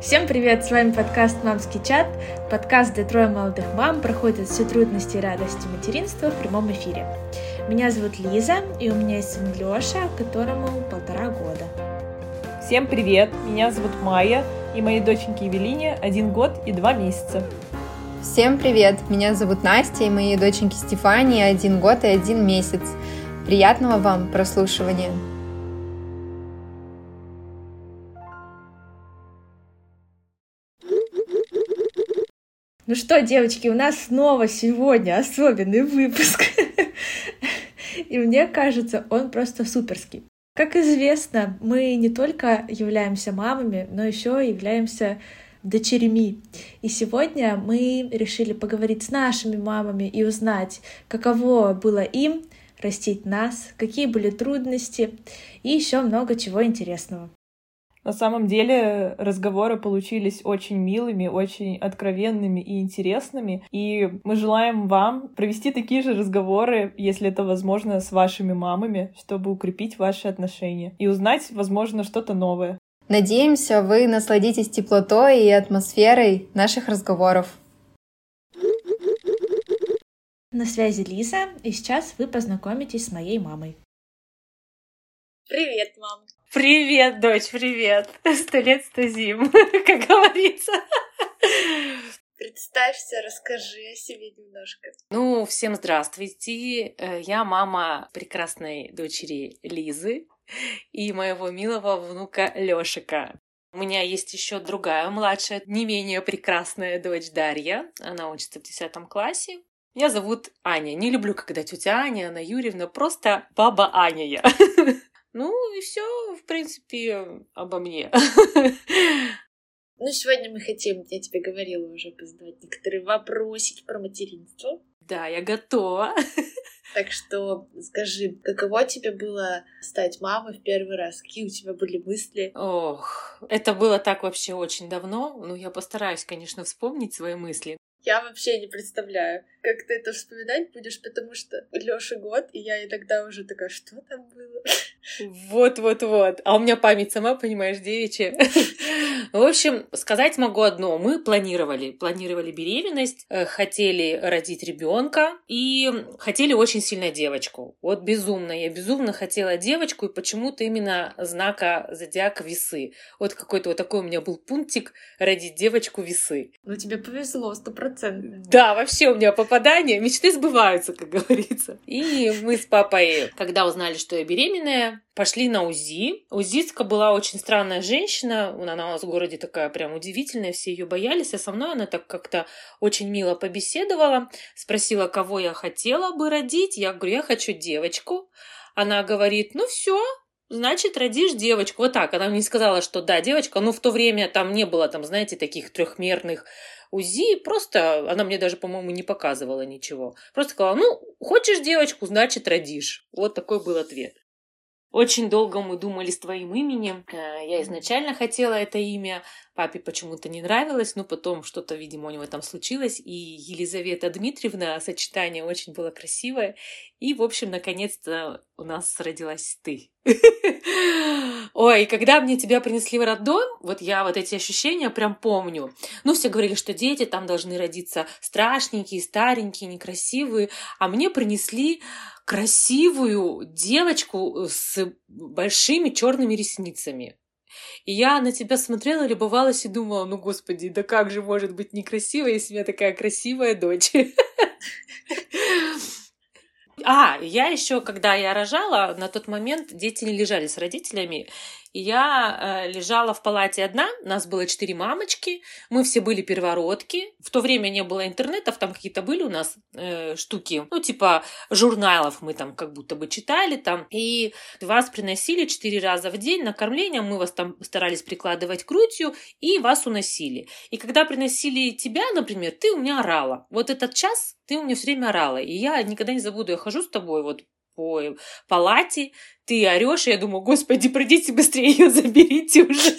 Всем привет! С вами подкаст «Мамский чат». Подкаст, где трое молодых мам проходят все трудности и радости материнства в прямом эфире. Меня зовут Лиза, и у меня есть сын Леша, которому полтора года. Всем привет! Меня зовут Майя, и моей доченьке Евелине один год и два месяца. Всем привет! Меня зовут Настя, и моей доченьке Стефании один год и один месяц. Приятного вам прослушивания! Что, девочки, у нас снова сегодня особенный выпуск. И мне кажется, он просто суперский. Как известно, мы не только являемся мамами, но еще являемся дочерьми. И сегодня мы решили поговорить с нашими мамами и узнать, каково было им растить нас, какие были трудности и еще много чего интересного. На самом деле разговоры получились очень милыми, очень откровенными и интересными. И мы желаем вам провести такие же разговоры, если это возможно, с вашими мамами, чтобы укрепить ваши отношения и узнать, возможно, что-то новое. Надеемся, вы насладитесь теплотой и атмосферой наших разговоров. На связи Лиза, и сейчас вы познакомитесь с моей мамой. Привет, мам. Привет, дочь, привет. Сто лет, сто зим, как говорится. Представься, расскажи о себе немножко. Ну, всем здравствуйте. Э, я мама прекрасной дочери Лизы и моего милого внука Лёшика. У меня есть еще другая младшая, не менее прекрасная дочь Дарья. Она учится в 10 классе. Меня зовут Аня. Не люблю, когда тетя Аня, Анна Юрьевна, просто баба Аня я. Ну и все, в принципе, обо мне. Ну, сегодня мы хотим, я тебе говорила уже, задать некоторые вопросики про материнство. Да, я готова. Так что скажи, каково тебе было стать мамой в первый раз? Какие у тебя были мысли? Ох, это было так вообще очень давно. Ну, я постараюсь, конечно, вспомнить свои мысли. Я вообще не представляю, как ты это вспоминать будешь, потому что Лёша год, и я иногда уже такая, что там было? Вот-вот-вот. А у меня память сама, понимаешь, девичья. В общем, сказать могу одно. Мы планировали. Планировали беременность, э, хотели родить ребенка и хотели очень сильно девочку. Вот безумно. Я безумно хотела девочку, и почему-то именно знака зодиака весы. Вот какой-то вот такой у меня был пунктик родить девочку весы. Ну, тебе повезло, сто процентов. Да, вообще у меня попадание. Мечты сбываются, как говорится. И мы с папой, когда узнали, что я беременная, пошли на УЗИ. УЗИстка была очень странная женщина. Она у нас в городе такая прям удивительная, все ее боялись. А со мной она так как-то очень мило побеседовала. Спросила, кого я хотела бы родить. Я говорю, я хочу девочку. Она говорит, ну все, значит, родишь девочку. Вот так. Она мне сказала, что да, девочка. Ну, в то время там не было, там, знаете, таких трехмерных УЗИ, просто она мне даже, по-моему, не показывала ничего. Просто сказала, ну, хочешь девочку, значит, родишь. Вот такой был ответ. Очень долго мы думали с твоим именем. Э, я изначально хотела это имя, папе почему-то не нравилось, но потом что-то, видимо, у него там случилось, и Елизавета Дмитриевна, сочетание очень было красивое, и, в общем, наконец-то у нас родилась ты. Ой, когда мне тебя принесли в роддом, вот я вот эти ощущения прям помню. Ну, все говорили, что дети там должны родиться страшненькие, старенькие, некрасивые, а мне принесли красивую девочку э, с большими черными ресницами. И я на тебя смотрела, любовалась и думала, ну, господи, да как же может быть некрасиво, если у меня такая красивая дочь. А, я еще, когда я рожала, на тот момент дети не лежали с родителями, я э, лежала в палате одна, нас было четыре мамочки, мы все были первородки. В то время не было интернетов, там какие-то были у нас э, штуки, ну, типа журналов мы там как будто бы читали там. И вас приносили четыре раза в день на кормление, мы вас там старались прикладывать грудью, и вас уносили. И когда приносили тебя, например, ты у меня орала. Вот этот час ты у меня все время орала. И я никогда не забуду, я хожу с тобой вот по палате, ты орешь, и я думаю, господи, пройдите быстрее ее заберите уже.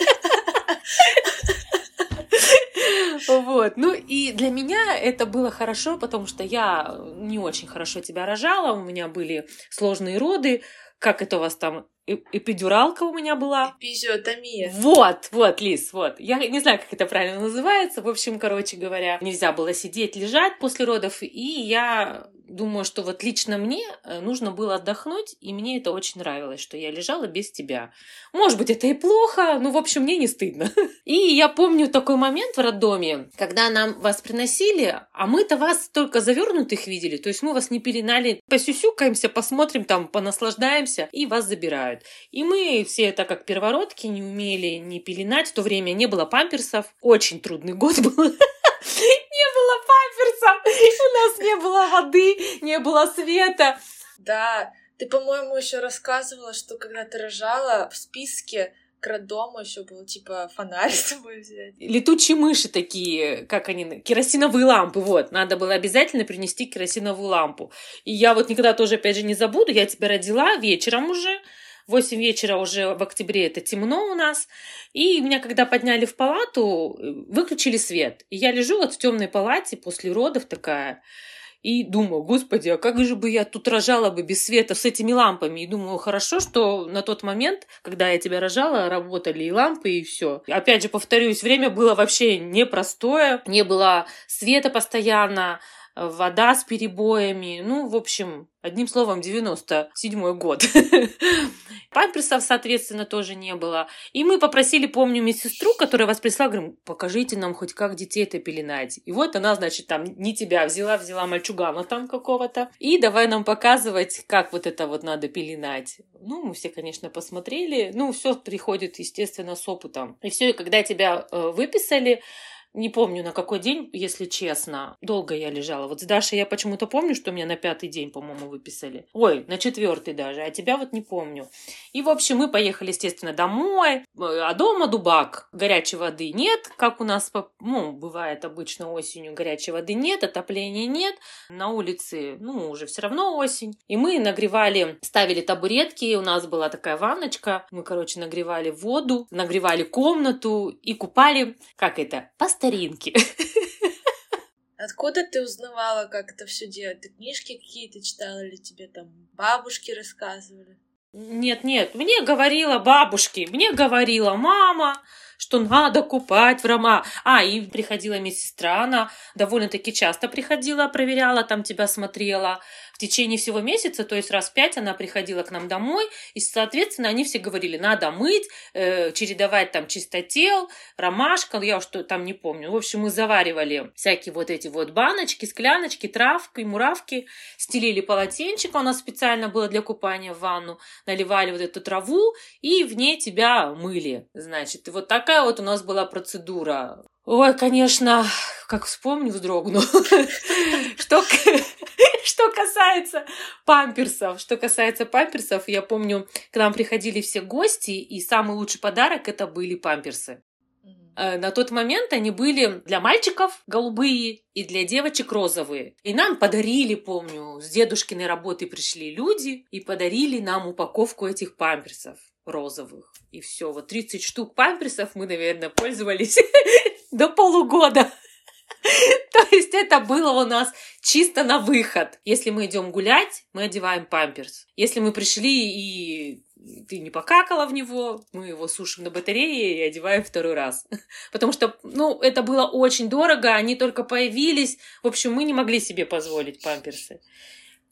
Вот. Ну и для меня это было хорошо, потому что я не очень хорошо тебя рожала, у меня были сложные роды. Как это у вас там эпидюралка у меня была. Эпизиотомия. Вот, вот, Лиз, вот. Я не знаю, как это правильно называется. В общем, короче говоря, нельзя было сидеть, лежать после родов. И я думаю, что вот лично мне э, нужно было отдохнуть, и мне это очень нравилось, что я лежала без тебя. Может быть, это и плохо, но, в общем, мне не стыдно. И я помню такой момент в роддоме, когда нам вас приносили, а мы-то вас только завернутых видели, то есть мы вас не пеленали, посюсюкаемся, посмотрим там, понаслаждаемся, и вас забирают. И мы все, так как первородки, не умели не пеленать, в то время не было памперсов, очень трудный год был. Было памперса, у нас не было воды, не было света. Да, ты, по-моему, еще рассказывала, что когда ты рожала, в списке к роддому еще было типа фонарь с собой взять. Летучие мыши такие, как они, керосиновые лампы, вот. Надо было обязательно принести керосиновую лампу. И я вот никогда тоже, опять же, не забуду, я тебя родила вечером уже, 8 вечера уже в октябре это темно у нас. И меня, когда подняли в палату, выключили свет. И я лежу вот в темной палате после родов такая. И думаю, господи, а как же бы я тут рожала бы без света с этими лампами? И думаю, хорошо, что на тот момент, когда я тебя рожала, работали и лампы, и все. Опять же, повторюсь, время было вообще непростое, не было света постоянно, вода с перебоями. Ну, в общем, одним словом, 97 год. Памперсов, соответственно, тоже не было. И мы попросили, помню, медсестру, которая вас прислала, говорим, покажите нам хоть как детей это пеленать. И вот она, значит, там не тебя взяла, взяла мальчугана там какого-то. И давай нам показывать, как вот это вот надо пеленать. Ну, мы все, конечно, посмотрели. Ну, все приходит, естественно, с опытом. И все, и когда тебя э, выписали, не помню, на какой день, если честно. Долго я лежала. Вот с Дашей я почему-то помню, что меня на пятый день, по-моему, выписали. Ой, на четвертый даже. А тебя вот не помню. И, в общем, мы поехали, естественно, домой. А дома дубак. Горячей воды нет, как у нас, ну, бывает обычно осенью. Горячей воды нет, отопления нет. На улице, ну, уже все равно осень. И мы нагревали, ставили табуретки. У нас была такая ванночка. Мы, короче, нагревали воду, нагревали комнату и купали, как это, старинки. Откуда ты узнавала, как это все делать? Ты книжки какие-то читала или тебе там бабушки рассказывали? Нет, нет, мне говорила бабушки, мне говорила мама, что надо купать в рома. А, и приходила медсестра, она довольно-таки часто приходила, проверяла, там тебя смотрела в течение всего месяца, то есть раз в пять она приходила к нам домой, и, соответственно, они все говорили, надо мыть, э, чередовать там чистотел, ромашка, я уж там не помню. В общем, мы заваривали всякие вот эти вот баночки, скляночки, травки, муравки, стелили полотенчик, у нас специально было для купания в ванну, наливали вот эту траву, и в ней тебя мыли, значит. Вот такая вот у нас была процедура. Ой, конечно, как вспомню, вздрогну. Что, что касается памперсов, что касается памперсов, я помню, к нам приходили все гости, и самый лучший подарок это были памперсы. Э, на тот момент они были для мальчиков голубые и для девочек розовые. И нам подарили, помню, с дедушкиной работы пришли люди и подарили нам упаковку этих памперсов розовых. И все, вот 30 штук памперсов мы, наверное, пользовались до полугода. Это было у нас чисто на выход. Если мы идем гулять, мы одеваем памперс. Если мы пришли и ты не покакала в него, мы его сушим на батарее и одеваем второй раз. Потому что, ну, это было очень дорого, они только появились. В общем, мы не могли себе позволить памперсы.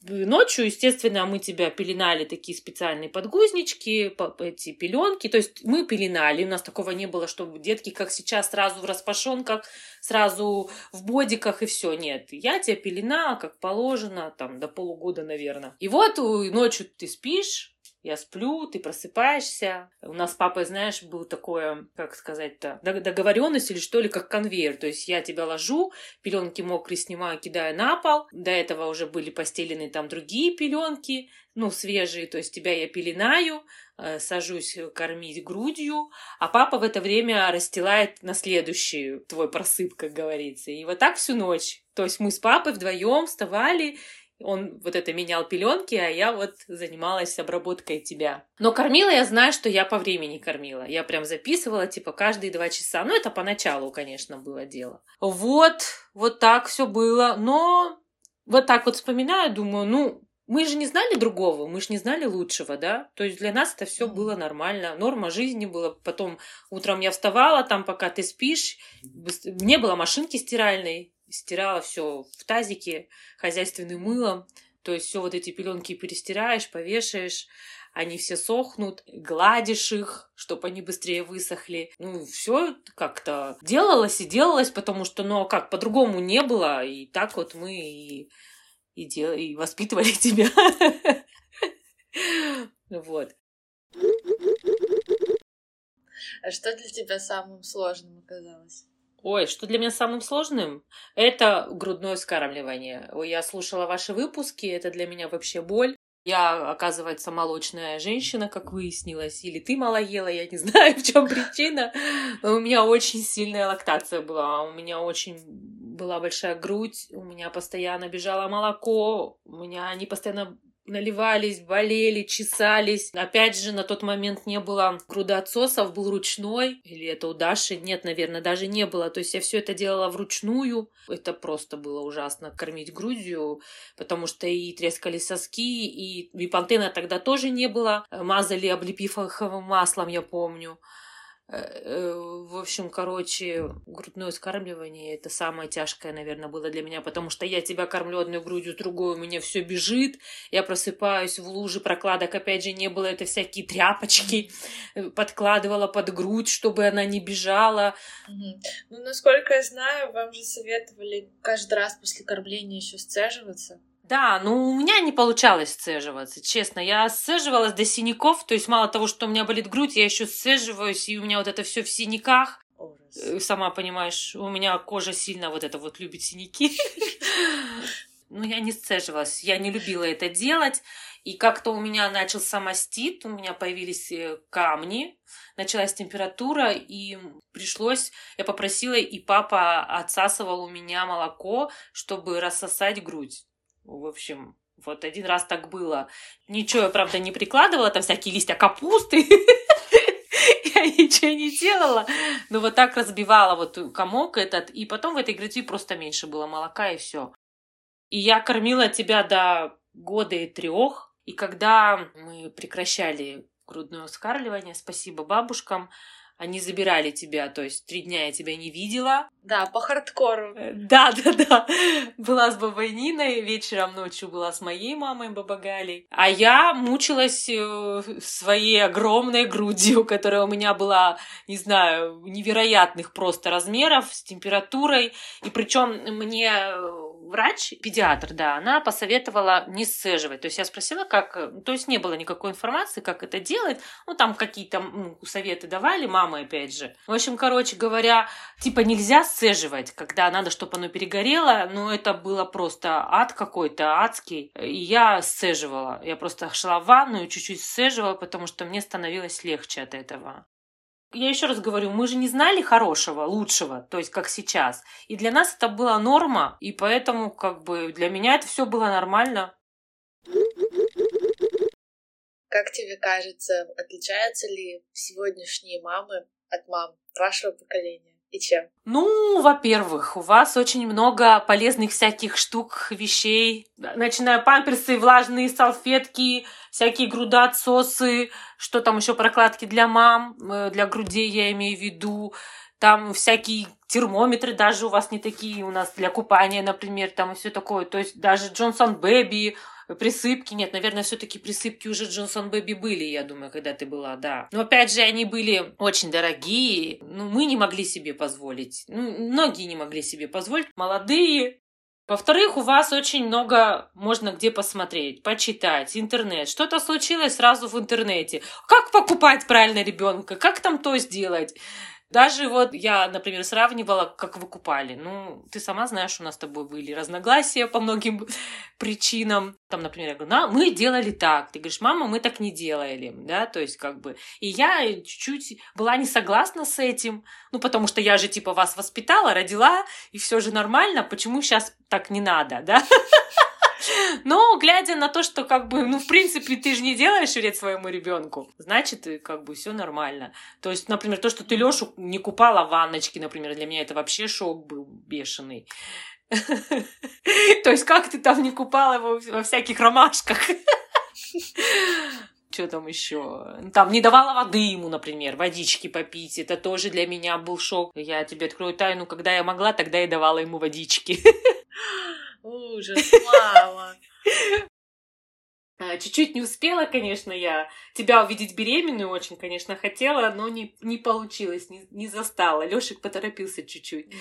Ночью, естественно, мы тебя пеленали такие специальные подгузнички, эти пеленки. То есть мы пеленали. У нас такого не было, чтобы детки, как сейчас, сразу в распашонках, сразу в бодиках и все. Нет, я тебя пеленала, как положено, там, до полугода, наверное. И вот ночью ты спишь, я сплю, ты просыпаешься. У нас с папой, знаешь, был такое, как сказать-то, договоренность или что ли, как конвейер. То есть я тебя ложу, пеленки мокрые снимаю, кидаю на пол. До этого уже были постелены там другие пеленки, ну, свежие, то есть тебя я пеленаю, э, сажусь кормить грудью, а папа в это время расстилает на следующий твой просып, как говорится. И вот так всю ночь. То есть мы с папой вдвоем вставали он вот это менял пеленки, а я вот занималась обработкой тебя. Но кормила я знаю, что я по времени кормила. Я прям записывала, типа, каждые два часа. Ну, это поначалу, конечно, было дело. Вот, вот так все было. Но вот так вот вспоминаю, думаю, ну, мы же не знали другого, мы же не знали лучшего, да? То есть для нас это все было нормально, норма жизни была. Потом утром я вставала, там пока ты спишь, не было машинки стиральной, стирала все в тазике хозяйственным мылом. То есть все вот эти пеленки перестираешь, повешаешь, они все сохнут, гладишь их, чтобы они быстрее высохли. Ну, все как-то делалось и делалось, потому что, ну, а как, по-другому не было, и так вот мы и и, дел... и воспитывали тебя. Вот. А что для тебя самым сложным оказалось? Ой, что для меня самым сложным? Это грудное скармливание. Я слушала ваши выпуски, это для меня вообще боль. Я, оказывается, молочная женщина, как выяснилось, или ты мало ела, я не знаю, в чем причина. У меня очень сильная лактация была, у меня очень была большая грудь, у меня постоянно бежало молоко, у меня они постоянно наливались, болели, чесались. Опять же, на тот момент не было грудоотсосов, был ручной. Или это у Даши? Нет, наверное, даже не было. То есть я все это делала вручную. Это просто было ужасно кормить грудью, потому что и трескали соски, и випантена тогда тоже не было. Мазали, облепив их маслом, я помню. Э, э, в общем, короче, грудное скармливание это самое тяжкое, наверное, было для меня, потому что я тебя кормлю одной грудью, другой у меня все бежит, я просыпаюсь в луже прокладок, опять же, не было это всякие тряпочки, э, подкладывала под грудь, чтобы она не бежала. Ну, насколько я знаю, вам же советовали каждый раз после кормления еще сцеживаться. Да, ну у меня не получалось сцеживаться, честно. Я сцеживалась до синяков, то есть мало того, что у меня болит грудь, я еще сцеживаюсь, и у меня вот это все в синяках. Ужас. Э, сама понимаешь, у меня кожа сильно вот это вот любит синяки. Ну, я не сцеживалась, я не любила это делать. И как-то у меня начался мастит, у меня появились э, камни, началась температура, и пришлось, я попросила, и папа отсасывал у меня молоко, чтобы рассосать грудь. В общем, вот один раз так было. Ничего я, правда, не прикладывала, там всякие листья капусты. Я ничего не делала. Но вот так разбивала вот комок этот. И потом в этой груди просто меньше было молока и все. И я кормила тебя до года и трех. И когда мы прекращали грудное вскармливание, спасибо бабушкам, они забирали тебя, то есть три дня я тебя не видела. Да, по хардкору. Э, да, да, да. Была с бабой Ниной, вечером, ночью была с моей мамой, баба Галей. А я мучилась э, своей огромной грудью, которая у меня была, не знаю, невероятных просто размеров, с температурой. И причем мне э, врач, педиатр, да, она посоветовала не сцеживать. То есть я спросила, как... То есть не было никакой информации, как это делать. Ну, там какие-то ну, советы давали, мама опять же. В общем, короче говоря, типа нельзя сцеживать, когда надо, чтобы оно перегорело. Но это было просто ад какой-то, адский. И я сцеживала. Я просто шла в ванную, чуть-чуть сцеживала, потому что мне становилось легче от этого. Я еще раз говорю, мы же не знали хорошего, лучшего, то есть как сейчас. И для нас это была норма, и поэтому как бы для меня это все было нормально. Как тебе кажется, отличаются ли сегодняшние мамы от мам вашего поколения? И чем? Ну, во-первых, у вас очень много полезных всяких штук, вещей, начиная памперсы, влажные салфетки, всякие грудоотсосы, что там еще прокладки для мам, э, для грудей я имею в виду, там всякие термометры даже у вас не такие, у нас для купания, например, там и все такое. То есть даже Джонсон Бэби, присыпки. Нет, наверное, все-таки присыпки уже Джонсон Бэби были, я думаю, когда ты была, да. Но опять же, они были очень дорогие. Ну, мы не могли себе позволить. Ну, многие не могли себе позволить. Молодые, во-вторых, у вас очень много можно где посмотреть, почитать, интернет. Что-то случилось сразу в интернете. Как покупать правильно ребенка? Как там то сделать? Даже вот я, например, сравнивала, как выкупали. Ну, ты сама знаешь, у нас с тобой были разногласия по многим причинам. Там, например, я говорю, на, мы делали так. Ты говоришь, мама, мы так не делали, да, то есть как бы... И я чуть-чуть была не согласна с этим, ну, потому что я же, типа, вас воспитала, родила, и все же нормально, почему сейчас так не надо, да? Но глядя на то, что как бы, ну, в принципе, ты же не делаешь вред своему ребенку, значит, как бы все нормально. То есть, например, то, что ты Лешу не купала в ванночке, например, для меня это вообще шок был бешеный. То есть как ты там не купала его во всяких ромашках? Что там еще? Там не давала воды ему, например, водички попить. Это тоже для меня был шок. Я тебе открою тайну, когда я могла, тогда я давала ему водички. Ужас, мама. А, чуть-чуть не успела, конечно, я тебя увидеть беременную очень, конечно, хотела, но не, не получилось, не, не застала. Лешик поторопился чуть-чуть. Да.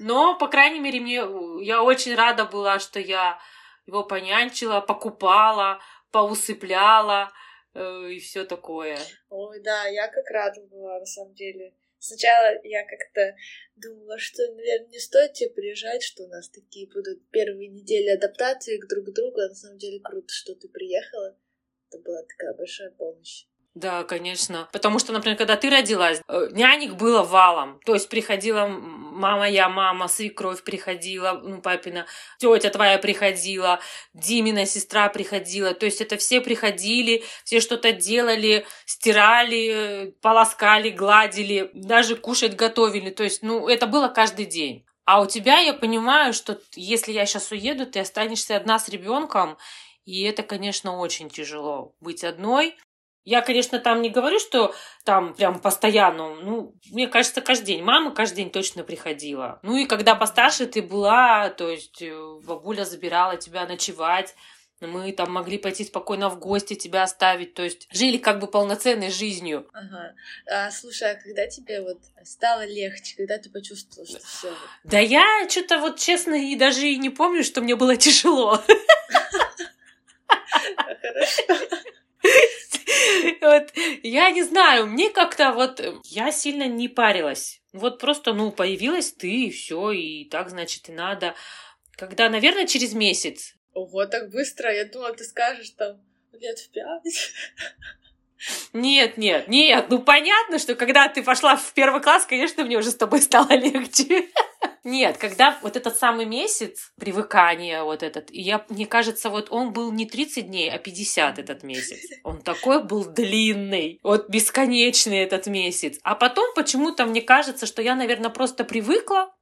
Но, по крайней мере, мне я очень рада была, что я его понянчила, покупала, поусыпляла э, и все такое. Ой, да, я как рада была, на самом деле. Сначала я как-то думала, что, наверное, не стоит тебе приезжать, что у нас такие будут первые недели адаптации друг к другу. А на самом деле круто, что ты приехала. Это была такая большая помощь. Да, конечно. Потому что, например, когда ты родилась, э, нянек было валом. То есть приходила мама, я мама, свекровь приходила, ну, папина, тетя твоя приходила, Димина сестра приходила. То есть это все приходили, все что-то делали, стирали, полоскали, гладили, даже кушать готовили. То есть, ну, это было каждый день. А у тебя я понимаю, что если я сейчас уеду, ты останешься одна с ребенком, и это, конечно, очень тяжело быть одной. Я, конечно, там не говорю, что там прям постоянно, ну, мне кажется, каждый день. Мама каждый день точно приходила. Ну и когда постарше ты была, то есть э, бабуля забирала тебя ночевать, мы там могли пойти спокойно в гости, тебя оставить, то есть жили как бы полноценной жизнью. Ага. А, слушай, а когда тебе вот стало легче, когда ты почувствовала, что все? Да я что-то вот честно и даже и не помню, что мне было тяжело. Хорошо. Вот, я не знаю, мне как-то вот, я сильно не парилась. Вот просто, ну, появилась ты, и все, и так, значит, и надо. Когда, наверное, через месяц. Ого, так быстро. Я думала, ты скажешь там лет в пять. Нет, нет, нет. Ну, понятно, что когда ты пошла в первый класс, конечно, мне уже с тобой стало легче. Нет, когда вот этот самый месяц привыкания вот этот, и я, мне кажется, вот он был не 30 дней, а 50 этот месяц. Он такой был длинный, вот бесконечный этот месяц. А потом почему-то мне кажется, что я, наверное, просто привыкла,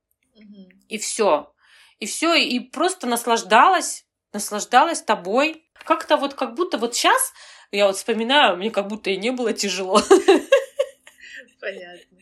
и все. И все, и просто наслаждалась, наслаждалась тобой. Как-то вот, как будто вот сейчас, я вот вспоминаю, мне как будто и не было тяжело. Понятно.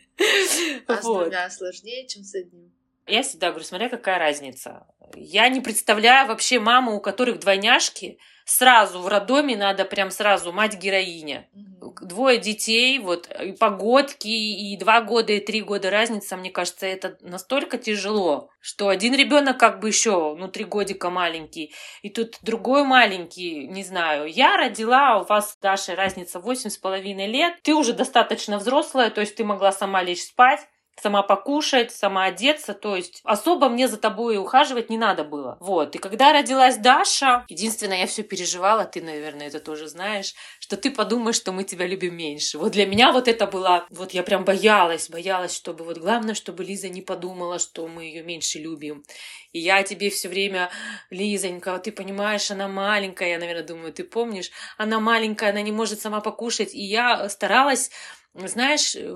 А с двумя сложнее, чем с одним. Я всегда говорю, смотря какая разница. Я не представляю вообще маму, у которых двойняшки, сразу в роддоме надо прям сразу мать-героиня. Мгм. Двое детей, вот, и погодки, и два года, и три года разница, мне кажется, это настолько тяжело, что один ребенок как бы еще, ну, три годика маленький, и тут другой маленький, не знаю. Я родила, у вас, Даша, разница восемь с половиной лет, ты уже достаточно взрослая, то есть ты могла сама лечь спать, сама покушать, сама одеться, то есть особо мне за тобой ухаживать не надо было. Вот, и когда родилась Даша, единственное, я все переживала, ты, наверное, это тоже знаешь, что ты подумаешь, что мы тебя любим меньше. Вот для меня вот это было, вот я прям боялась, боялась, чтобы вот главное, чтобы Лиза не подумала, что мы ее меньше любим. И я тебе все время, Лизонька, ты понимаешь, она маленькая, я, наверное, думаю, ты помнишь, она маленькая, она не может сама покушать, и я старалась знаешь, э,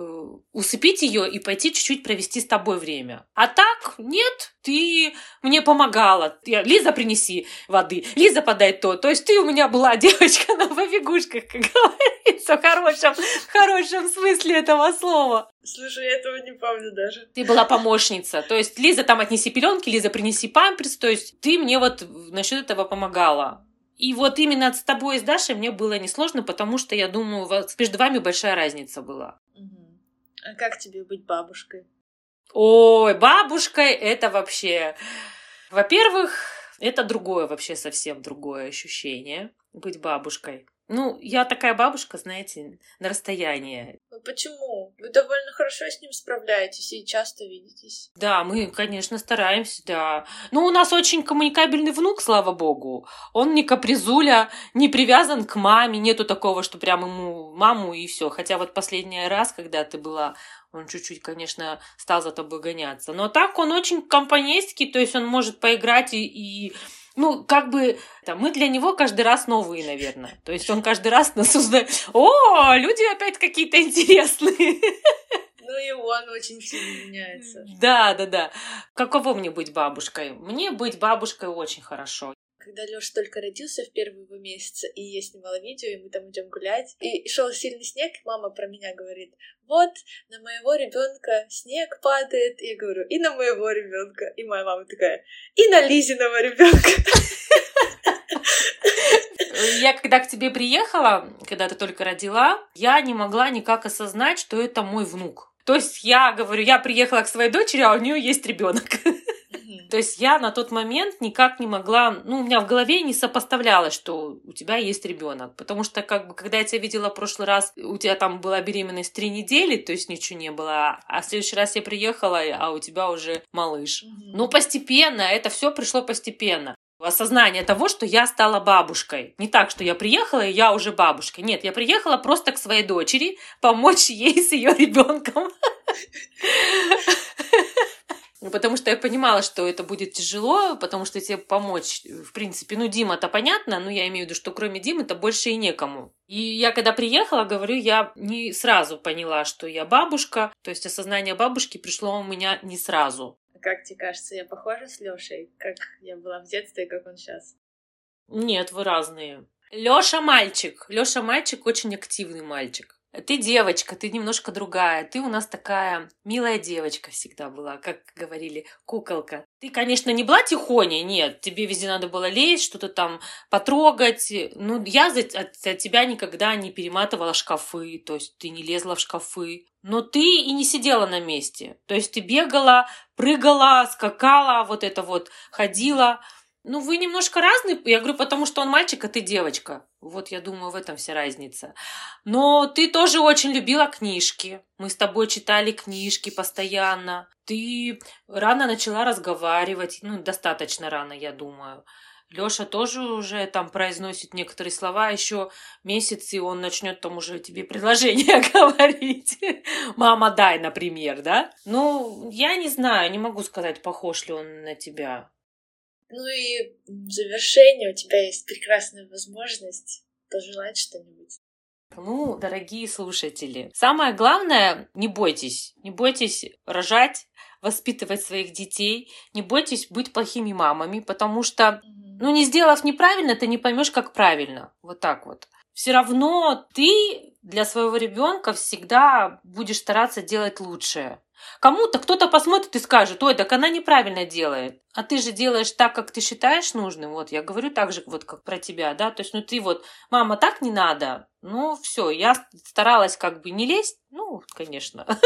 усыпить ее и пойти чуть-чуть провести с тобой время. А так, нет, ты мне помогала. Лиза, принеси воды. Лиза, подай то. То есть ты у меня была девочка на побегушках, как говорится, в хорошем, в хорошем смысле этого слова. Слушай, я этого не помню даже. Ты была помощница. То есть Лиза, там отнеси пеленки, Лиза, принеси памперс. То есть ты мне вот насчет этого помогала. И вот именно с тобой и с Дашей мне было несложно, потому что, я думаю, у вас между вами большая разница была. А как тебе быть бабушкой? Ой, бабушкой это вообще... Во-первых, это другое вообще совсем другое ощущение быть бабушкой. Ну, я такая бабушка, знаете, на расстоянии. Ну почему? Вы довольно хорошо с ним справляетесь и часто видитесь. Да, мы, конечно, стараемся, да. Ну, у нас очень коммуникабельный внук, слава богу. Он не капризуля, не привязан к маме, нету такого, что прям ему маму и все. Хотя вот последний раз, когда ты была, он чуть-чуть, конечно, стал за тобой гоняться. Но так он очень компанейский, то есть он может поиграть и, и ну, как бы, там, мы для него каждый раз новые, наверное. То есть он каждый раз нас узнает. О, люди опять какие-то интересные. Ну и он очень сильно меняется. Да, да, да. Каково мне быть бабушкой? Мне быть бабушкой очень хорошо когда Лёша только родился в первые его месяцы, и я снимала видео, и мы там идем гулять, и шел сильный снег, и мама про меня говорит, вот, на моего ребенка снег падает, и я говорю, и на моего ребенка, и моя мама такая, и на Лизиного ребенка. Я когда к тебе приехала, когда ты только родила, я не могла никак осознать, что это мой внук. То есть я говорю, я приехала к своей дочери, а у нее есть ребенок. То есть я на тот момент никак не могла, ну, у меня в голове не сопоставлялось, что у тебя есть ребенок. Потому что, как бы, когда я тебя видела в прошлый раз, у тебя там была беременность три недели, то есть ничего не было. А в следующий раз я приехала, а у тебя уже малыш. Ну, постепенно, это все пришло постепенно осознание того, что я стала бабушкой. Не так, что я приехала, и я уже бабушка. Нет, я приехала просто к своей дочери помочь ей с ее ребенком. Ну, потому что я понимала, что это будет тяжело, потому что тебе помочь, в принципе, ну, Дима-то понятно, но я имею в виду, что кроме Димы-то больше и некому. И я когда приехала, говорю, я не сразу поняла, что я бабушка, то есть осознание бабушки пришло у меня не сразу. Как тебе кажется, я похожа с Лешей, как я была в детстве и как он сейчас? Нет, вы разные. Лёша мальчик. Лёша мальчик очень активный мальчик. Ты девочка, ты немножко другая. Ты у нас такая милая девочка всегда была, как говорили, куколка. Ты, конечно, не была тихоней, нет. Тебе везде надо было лезть, что-то там потрогать. Ну, я за, за тебя никогда не перематывала шкафы, то есть ты не лезла в шкафы. Но ты и не сидела на месте. То есть ты бегала, прыгала, скакала, вот это вот, ходила. Ну, вы немножко разные. Я говорю, потому что он мальчик, а ты девочка. Вот я думаю, в этом вся разница. Но ты тоже очень любила книжки. Мы с тобой читали книжки постоянно. Ты рано начала разговаривать. Ну, достаточно рано, я думаю. Лёша тоже уже там произносит некоторые слова, еще месяц, и он начнет там уже тебе предложение говорить. Мама, дай, например, да? Ну, я не знаю, не могу сказать, похож ли он на тебя. Ну и в завершение у тебя есть прекрасная возможность пожелать что-нибудь. Ну, дорогие слушатели, самое главное, не бойтесь. Не бойтесь рожать, воспитывать своих детей. Не бойтесь быть плохими мамами, потому что, ну, не сделав неправильно, ты не поймешь, как правильно. Вот так вот. Все равно ты для своего ребенка всегда будешь стараться делать лучшее. Кому-то кто-то посмотрит и скажет, ой, так она неправильно делает. А ты же делаешь так, как ты считаешь нужным. Вот я говорю так же, вот как про тебя, да. То есть, ну ты вот, мама, так не надо. Ну, все, я старалась как бы не лезть. Ну, конечно.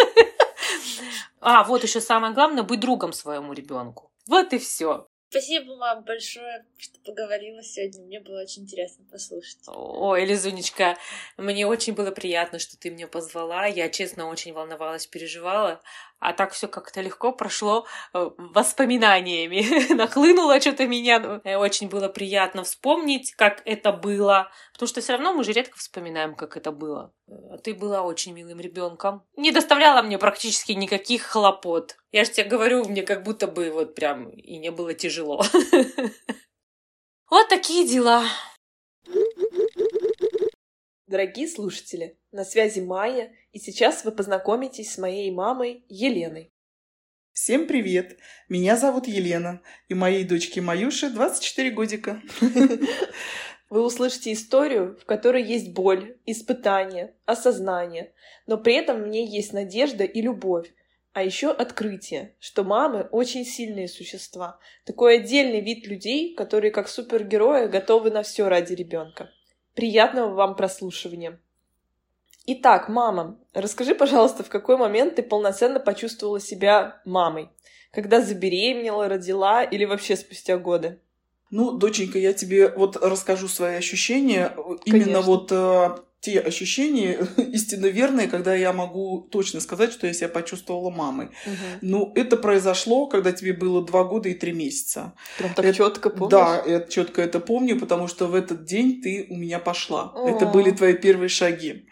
А, вот еще самое главное, быть другом своему ребенку. Вот и все. Спасибо вам большое, что поговорила сегодня. Мне было очень интересно послушать. Ой, Лизунечка, мне очень было приятно, что ты меня позвала. Я, честно, очень волновалась, переживала. А так все как-то легко прошло э, воспоминаниями. Нахлынуло что-то меня. Э, очень было приятно вспомнить, как это было. Потому что все равно мы же редко вспоминаем, как это было. А ты была очень милым ребенком. Не доставляла мне практически никаких хлопот. Я же тебе говорю, мне как будто бы вот прям и не было тяжело. Вот такие дела. Дорогие слушатели, на связи Майя, и сейчас вы познакомитесь с моей мамой Еленой. Всем привет! Меня зовут Елена, и моей дочке Маюше 24 годика. Вы услышите историю, в которой есть боль, испытание, осознание, но при этом в ней есть надежда и любовь, а еще открытие, что мамы очень сильные существа. Такой отдельный вид людей, которые как супергерои готовы на все ради ребенка. Приятного вам прослушивания. Итак, мама, расскажи, пожалуйста, в какой момент ты полноценно почувствовала себя мамой? Когда забеременела, родила или вообще спустя годы? Ну, доченька, я тебе вот расскажу свои ощущения. Конечно. Именно вот э, те ощущения истинно верные, когда я могу точно сказать, что я себя почувствовала мамой. Угу. Ну, это произошло, когда тебе было два года и три месяца. Прям так это, четко помнишь? Да, я четко это помню, потому что в этот день ты у меня пошла. О. Это были твои первые шаги.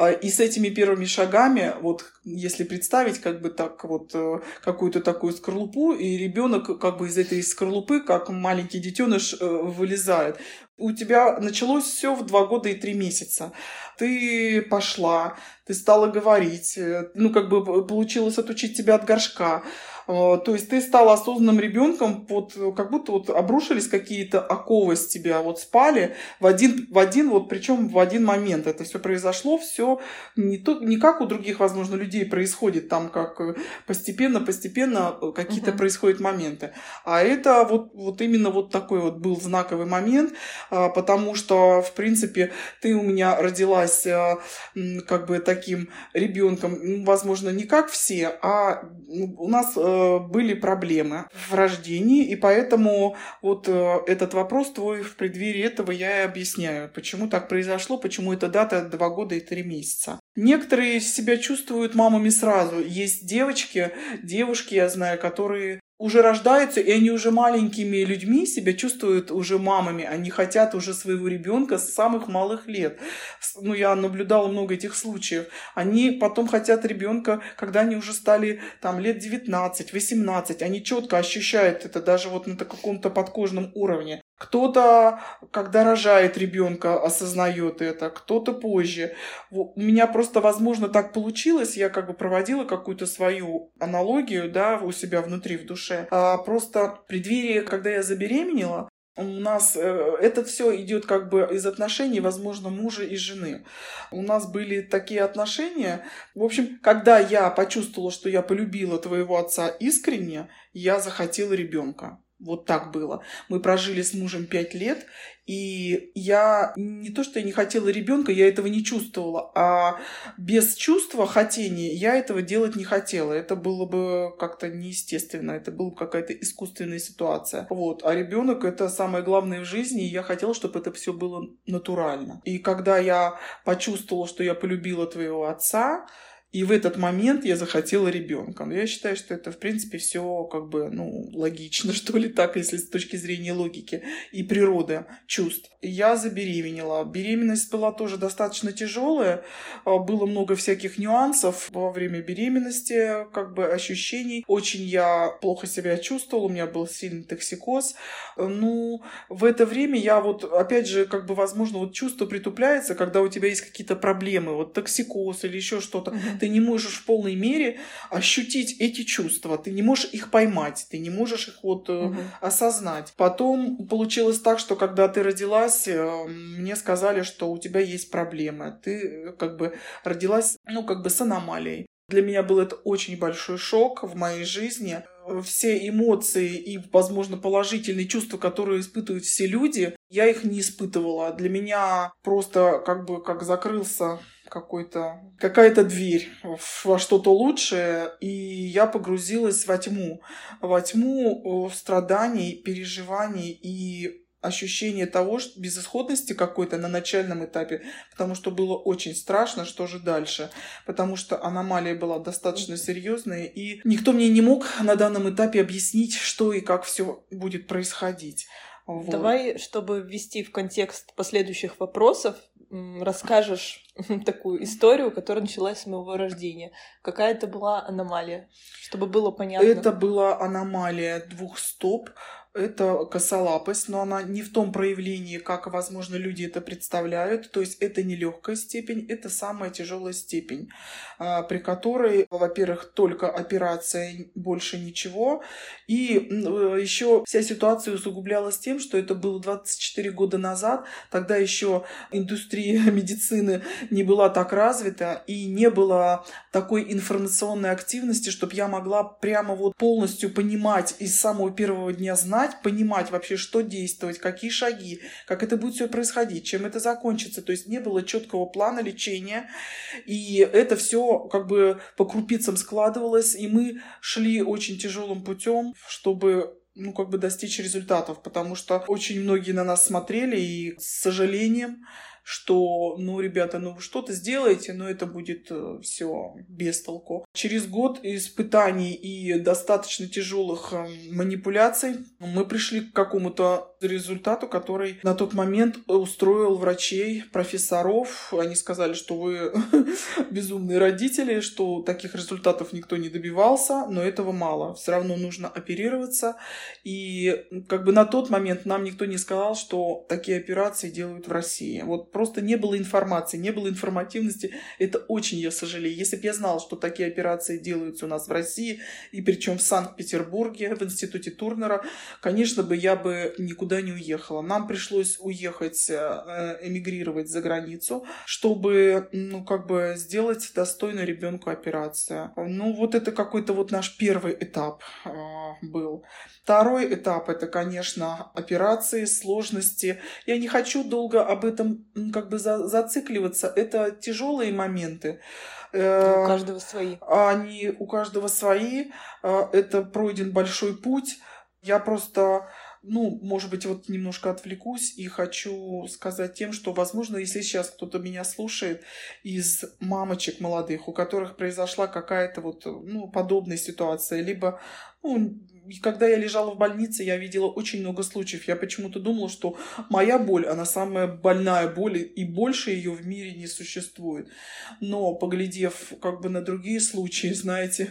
А, и с этими первыми шагами, вот если представить как бы так вот э, какую-то такую скорлупу, и ребенок как бы из этой скорлупы, как маленький детеныш, э, вылезает. У тебя началось все в два года и три месяца. Ты пошла, ты стала говорить, э, ну как бы получилось отучить тебя от горшка, Э, то есть ты стал осознанным ребенком, вот, как будто вот обрушились какие-то оковы с тебя, вот спали в один, в один вот причем в один момент. Это все произошло, все не, то, не как у других, возможно, людей происходит, там как э, какие-то uh-huh. происходят моменты. А это вот, вот именно вот такой вот был знаковый момент, потому что, в принципе, ты у меня родилась э, как бы таким ребенком, возможно, не как все, а у нас были проблемы в рождении, и поэтому вот э, этот вопрос твой в преддверии этого я и объясняю, почему так произошло, почему эта дата два года и три месяца. Некоторые себя чувствуют мамами сразу. Есть девочки, девушки, я знаю, которые уже рождаются, и они уже маленькими людьми себя чувствуют уже мамами. Они хотят уже своего ребенка с самых малых лет. Ну, я наблюдала много этих случаев. Они потом хотят ребенка, когда они уже стали там лет 19, 18. Они четко ощущают это даже вот на каком-то подкожном уровне. Кто-то, когда рожает ребенка, осознает это, кто-то позже. У меня просто, возможно, так получилось, я как бы проводила какую-то свою аналогию, да, у себя внутри, в душе. А просто в преддверии, когда я забеременела, у нас э, это все идет как бы из отношений, возможно, мужа и жены. У нас были такие отношения. В общем, когда я почувствовала, что я полюбила твоего отца искренне, я захотела ребенка. Вот так было. Мы прожили с мужем пять лет, и я не то, что я не хотела ребенка, я этого не чувствовала, а без чувства хотения я этого делать не хотела. Это было бы как-то неестественно, это была какая-то искусственная ситуация. Вот. А ребенок это самое главное в жизни, и я хотела, чтобы это все было натурально. И когда я почувствовала, что я полюбила твоего отца, и в этот момент я захотела ребенка. Но я считаю, что это, в принципе, все как бы, ну, логично, что ли, так, если с точки зрения логики и природы чувств. Я забеременела. Беременность была тоже достаточно тяжелая. А, было много всяких нюансов во время беременности, как бы ощущений. Очень я плохо себя чувствовала, у меня был сильный токсикоз. Ну, в это время я вот, опять же, как бы, возможно, вот чувство притупляется, когда у тебя есть какие-то проблемы, вот токсикоз или еще что-то ты не можешь в полной мере ощутить эти чувства, ты не можешь их поймать, ты не можешь их вот угу. осознать. Потом получилось так, что когда ты родилась, э, мне сказали, что у тебя есть проблемы, ты э, как бы родилась, ну, как бы с аномалией. Для меня был это очень большой шок в моей жизни. Все эмоции и, возможно, положительные чувства, которые испытывают все люди, я их не испытывала. Для меня просто как бы как закрылся какой-то, какая-то дверь во что-то лучшее, и я погрузилась во тьму, во тьму страданий, переживаний и ощущение того, что безысходности какой-то на начальном этапе, потому что было очень страшно, что же дальше, потому что аномалия была достаточно серьезная, и никто мне не мог на данном этапе объяснить, что и как все будет происходить. Вот. Давай, чтобы ввести в контекст последующих вопросов, расскажешь такую историю, которая началась с моего рождения. Какая это была аномалия, чтобы было понятно? Это была аномалия двух стоп это косолапость, но она не в том проявлении, как, возможно, люди это представляют. То есть это не легкая степень, это самая тяжелая степень, а, при которой, во-первых, только операция, больше ничего. И э, еще вся ситуация усугублялась тем, что это было 24 года назад, тогда еще индустрия медицины не была так развита и не было такой информационной активности, чтобы я могла прямо вот полностью понимать из самого первого дня знать, знать, понимать вообще, что действовать, какие шаги, как это будет все происходить, чем это закончится. То есть не было четкого плана лечения, и это все как бы по крупицам складывалось, и мы шли очень тяжелым путем, чтобы ну, как бы достичь результатов, потому что очень многие на нас смотрели и с сожалением что, ну, ребята, ну, вы что-то сделаете, но это будет э, все без толку. Через год испытаний и достаточно тяжелых э, манипуляций мы пришли к какому-то результату, который на тот момент устроил врачей, профессоров. Они сказали, что вы безумные родители, что таких результатов никто не добивался, но этого мало. Все равно нужно оперироваться. И как бы на тот момент нам никто не сказал, что такие операции делают в России. Вот просто не было информации, не было информативности. Это очень я сожалею. Если бы я знал, что такие операции делаются у нас в России, и причем в Санкт-Петербурге, в институте Турнера, конечно бы я бы никуда не уехала. Нам пришлось уехать, э, эмигрировать за границу, чтобы, ну, как бы сделать достойную ребенку операцию. Ну, вот это какой-то вот наш первый этап э, был. Второй этап это, конечно, операции, сложности. Я не хочу долго об этом как бы за, зацикливаться. Это тяжелые моменты. Э, у каждого свои. Они у каждого свои. Э, это пройден большой путь. Я просто ну, может быть, вот немножко отвлекусь и хочу сказать тем, что, возможно, если сейчас кто-то меня слушает из мамочек молодых, у которых произошла какая-то вот, ну, подобная ситуация, либо, ну, когда я лежала в больнице, я видела очень много случаев. Я почему-то думала, что моя боль, она самая больная боль, и больше ее в мире не существует. Но, поглядев как бы на другие случаи, знаете,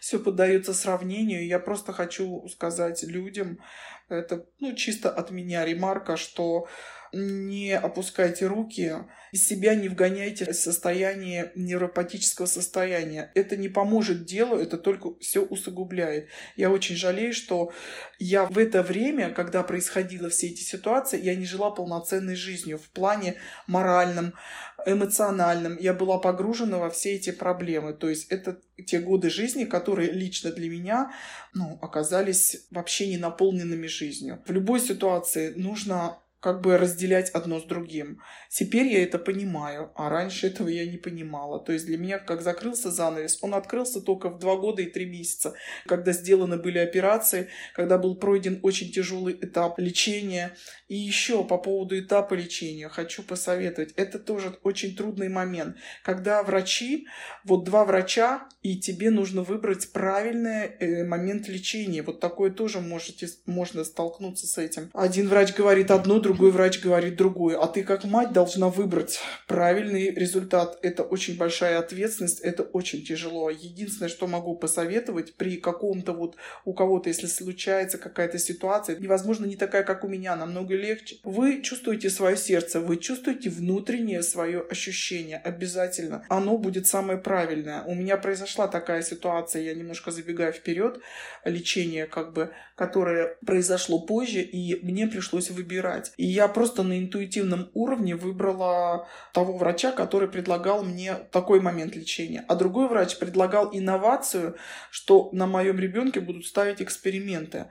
все поддается сравнению. Я просто хочу сказать людям, это ну, чисто от меня ремарка, что не опускайте руки, из себя не вгоняйте в состояние невропатического состояния. Это не поможет делу, это только все усугубляет. Я очень жалею, что я в это время, когда происходило все эти ситуации, я не жила полноценной жизнью в плане моральном, эмоциональном. Я была погружена во все эти проблемы. То есть это те годы жизни, которые лично для меня ну, оказались вообще не наполненными жизнью. В любой ситуации нужно как бы разделять одно с другим. Теперь я это понимаю, а раньше этого я не понимала. То есть для меня, как закрылся занавес, он открылся только в два года и три месяца, когда сделаны были операции, когда был пройден очень тяжелый этап лечения. И еще по поводу этапа лечения хочу посоветовать. Это тоже очень трудный момент, когда врачи, вот два врача, и тебе нужно выбрать правильный э, момент лечения. Вот такое тоже можете, можно столкнуться с этим. Один врач говорит одно, другой врач говорит другое. А ты как мать должна выбрать правильный результат. Это очень большая ответственность, это очень тяжело. Единственное, что могу посоветовать при каком-то вот у кого-то, если случается какая-то ситуация, невозможно не такая, как у меня, намного легче. Вы чувствуете свое сердце, вы чувствуете внутреннее свое ощущение. Обязательно. Оно будет самое правильное. У меня произошла такая ситуация, я немножко забегаю вперед, лечение как бы, которое произошло позже, и мне пришлось выбирать. И я просто на интуитивном уровне выбрала того врача, который предлагал мне такой момент лечения. А другой врач предлагал инновацию, что на моем ребенке будут ставить эксперименты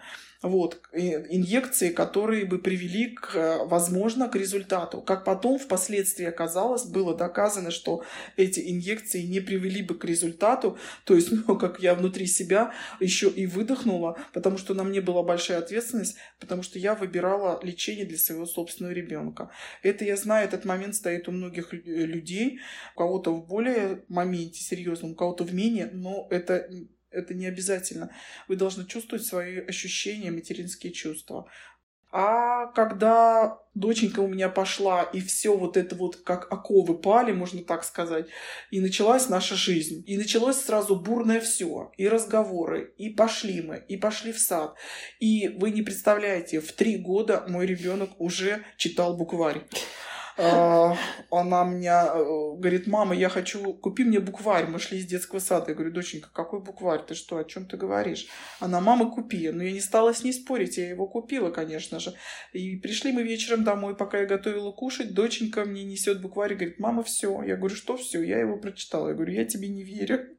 вот, инъекции, которые бы привели, к, возможно, к результату. Как потом впоследствии оказалось, было доказано, что эти инъекции не привели бы к результату, то есть, ну, как я внутри себя еще и выдохнула, потому что на мне была большая ответственность, потому что я выбирала лечение для своего собственного ребенка. Это я знаю, этот момент стоит у многих людей, у кого-то в более моменте серьезном, у кого-то в менее, но это это не обязательно. Вы должны чувствовать свои ощущения, материнские чувства. А когда доченька у меня пошла, и все вот это вот как оковы пали, можно так сказать, и началась наша жизнь. И началось сразу бурное все. И разговоры, и пошли мы, и пошли в сад. И вы не представляете, в три года мой ребенок уже читал букварь. А, она мне э, говорит, мама, я хочу, купи мне букварь. Мы шли из детского сада. Я говорю, доченька, какой букварь? Ты что, о чем ты говоришь? Она, мама, купи. Но я не стала с ней спорить, я его купила, конечно же. И пришли мы вечером домой, пока я готовила кушать, доченька мне несет букварь и говорит, мама, все. Я говорю, что все? Я его прочитала. Я говорю, я тебе не верю.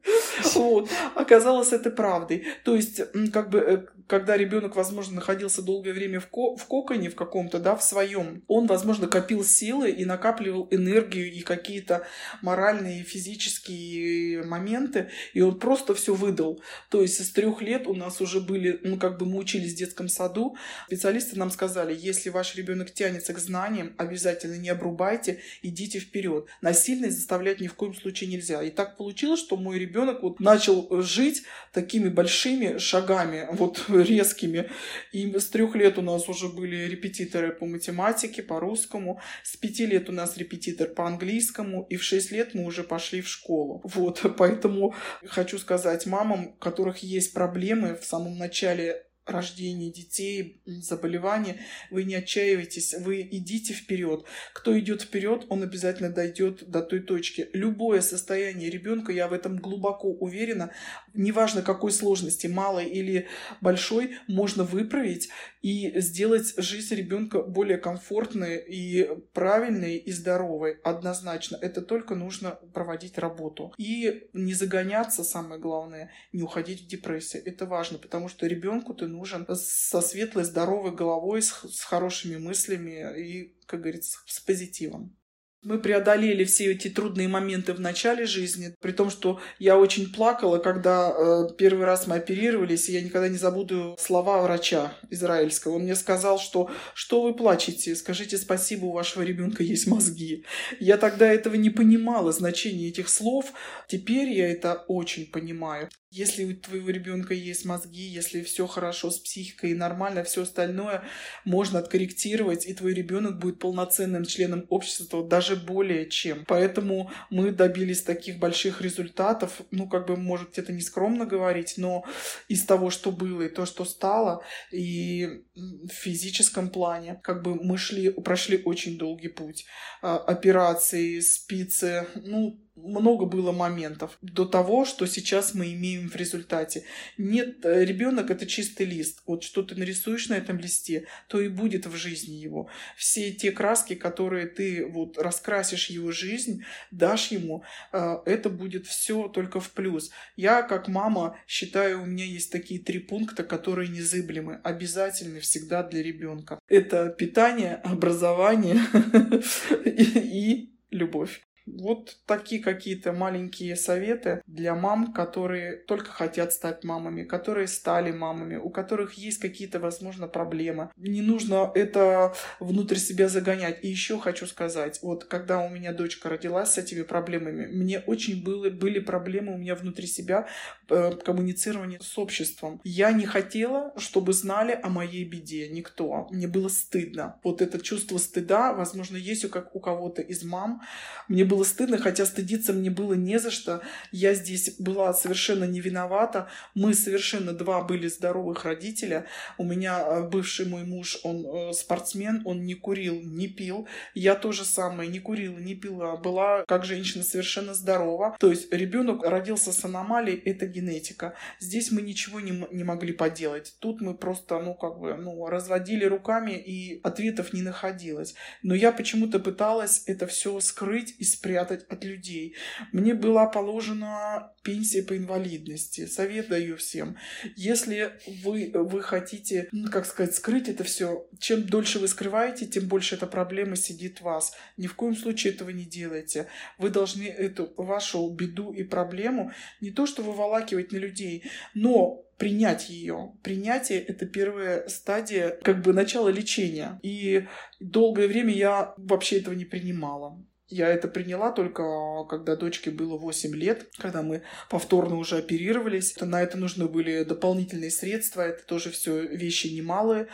Вот. Оказалось это правдой. То есть, как бы, э, когда ребенок, возможно, находился долгое время в, ко в коконе в каком-то, да, в своем, он, возможно, копил силы и накапливал энергию и какие-то моральные физические моменты, и он просто все выдал. То есть с трех лет у нас уже были, ну, как бы мы учились в детском саду, специалисты нам сказали, если ваш ребенок тянется к знаниям, обязательно не обрубайте, идите вперед. Насильно заставлять ни в коем случае нельзя. И так получилось, что мой ребенок вот начал жить такими большими шагами, вот резкими. И с трех лет у нас уже были репетиторы по математике, по русскому. С пяти лет у нас репетитор по английскому. И в шесть лет мы уже пошли в школу. Вот, поэтому хочу сказать мамам, у которых есть проблемы в самом начале рождения детей, заболевания, вы не отчаивайтесь, вы идите вперед. Кто идет вперед, он обязательно дойдет до той точки. Любое состояние ребенка, я в этом глубоко уверена, неважно какой сложности, малой или большой, можно выправить и сделать жизнь ребенка более комфортной и правильной и здоровой. Однозначно. Это только нужно проводить работу. И не загоняться, самое главное, не уходить в депрессию. Это важно, потому что ребенку ты нужен со светлой, здоровой головой, с, с хорошими мыслями и, как говорится, с позитивом. Мы преодолели все эти трудные моменты в начале жизни, при том, что я очень плакала, когда э, первый раз мы оперировались, и я никогда не забуду слова врача израильского. Он мне сказал, что «что вы плачете? Скажите спасибо, у вашего ребенка есть мозги». Я тогда этого не понимала, значение этих слов. Теперь я это очень понимаю. Если у твоего ребенка есть мозги, если все хорошо с психикой и нормально, все остальное можно откорректировать, и твой ребенок будет полноценным членом общества, даже более чем. Поэтому мы добились таких больших результатов. Ну, как бы, может, это не скромно говорить, но из того, что было, и то, что стало, и в физическом плане, как бы мы шли, прошли очень долгий путь. А, операции, спицы, ну, много было моментов до того, что сейчас мы имеем в результате. Нет, э, ребенок это чистый лист. Вот что ты нарисуешь на этом листе, то и будет в жизни его. Все те краски, которые ты вот раскрасишь его жизнь, дашь ему, э, это будет все только в плюс. Я как мама считаю, у меня есть такие три пункта, которые незыблемы, обязательны всегда для ребенка. Это питание, образование и любовь. Вот такие какие-то маленькие советы для мам, которые только хотят стать мамами, которые стали мамами, у которых есть какие-то, возможно, проблемы. Не нужно это внутрь себя загонять. И еще хочу сказать, вот когда у меня дочка родилась с этими проблемами, мне очень было, были проблемы у меня внутри себя э, коммуницирование с обществом. Я не хотела, чтобы знали о моей беде никто. Мне было стыдно. Вот это чувство стыда, возможно, есть у, как у кого-то из мам. Мне было было стыдно, хотя стыдиться мне было не за что. Я здесь была совершенно не виновата. Мы совершенно два были здоровых родителя. У меня э, бывший мой муж, он э, спортсмен, он не курил, не пил. Я тоже самое, не курила, не пила. Была как женщина совершенно здорова. То есть ребенок родился с аномалией, это генетика. Здесь мы ничего не, не могли поделать. Тут мы просто, ну, как бы, ну, разводили руками и ответов не находилось. Но я почему-то пыталась это все скрыть и спрятать спрятать от людей. Мне была положена пенсия по инвалидности. Совет даю всем. Если вы, вы хотите, ну, как сказать, скрыть это все, чем дольше вы скрываете, тем больше эта проблема сидит в вас. Ни в коем случае этого не делайте. Вы должны эту вашу беду и проблему не то что выволакивать на людей, но принять ее. Принятие — это первая стадия, как бы начало лечения. И долгое время я вообще этого не принимала. Я это приняла только когда дочке было 8 лет, когда мы повторно уже оперировались. На это нужны были дополнительные средства, это тоже все вещи немалые.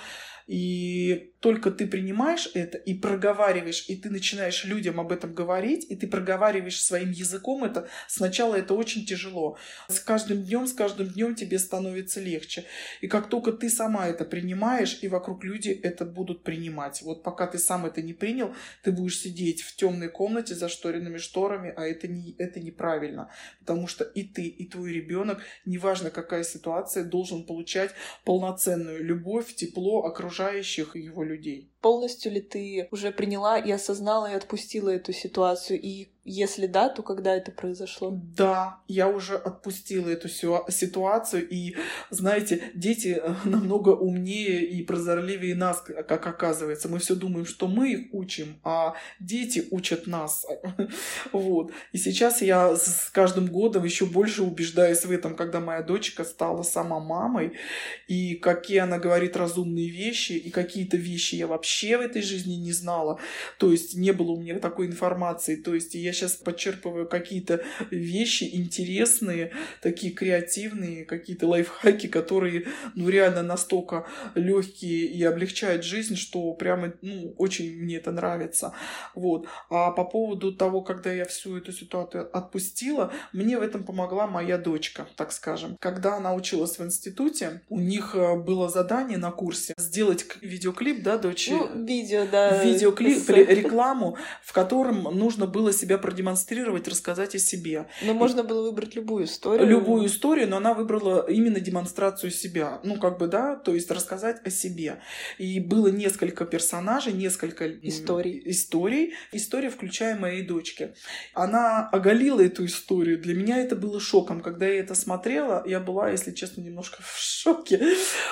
И только ты принимаешь это и проговариваешь, и ты начинаешь людям об этом говорить, и ты проговариваешь своим языком это, сначала это очень тяжело. С каждым днем, с каждым днем тебе становится легче. И как только ты сама это принимаешь, и вокруг люди это будут принимать. Вот пока ты сам это не принял, ты будешь сидеть в темной комнате за шторенными шторами, а это, не, это неправильно. Потому что и ты, и твой ребенок, неважно какая ситуация, должен получать полноценную любовь, тепло окружающих его людей людей. Полностью ли ты уже приняла и осознала и отпустила эту ситуацию? И Если да, то когда это произошло? Да, я уже отпустила эту ситуацию, и, знаете, дети э, намного умнее и прозорливее нас, как оказывается. Мы все думаем, что мы их учим, а дети учат нас. Вот. И сейчас я с каждым годом еще больше убеждаюсь в этом, когда моя дочка стала сама мамой, и какие она говорит разумные вещи, и какие-то вещи я вообще в этой жизни не знала. То есть не было у меня такой информации. То есть я сейчас подчерпываю какие-то вещи интересные, такие креативные, какие-то лайфхаки, которые, ну, реально настолько легкие и облегчают жизнь, что прямо, ну, очень мне это нравится. Вот. А по поводу того, когда я всю эту ситуацию отпустила, мне в этом помогла моя дочка, так скажем. Когда она училась в институте, у них э, было задание на курсе сделать видеоклип, да, дочь? Ну, видео, да. Видеоклип, рекламу, в котором нужно было себя продемонстрировать, рассказать о себе. Но и... можно было выбрать любую историю. Любую историю, но она выбрала именно демонстрацию себя. Ну, как бы, да, то есть рассказать о себе. И было несколько персонажей, несколько историй. историй. История, включая моей дочки. Она оголила эту историю. Для меня это было шоком. Когда я это смотрела, я была, если честно, немножко в шоке.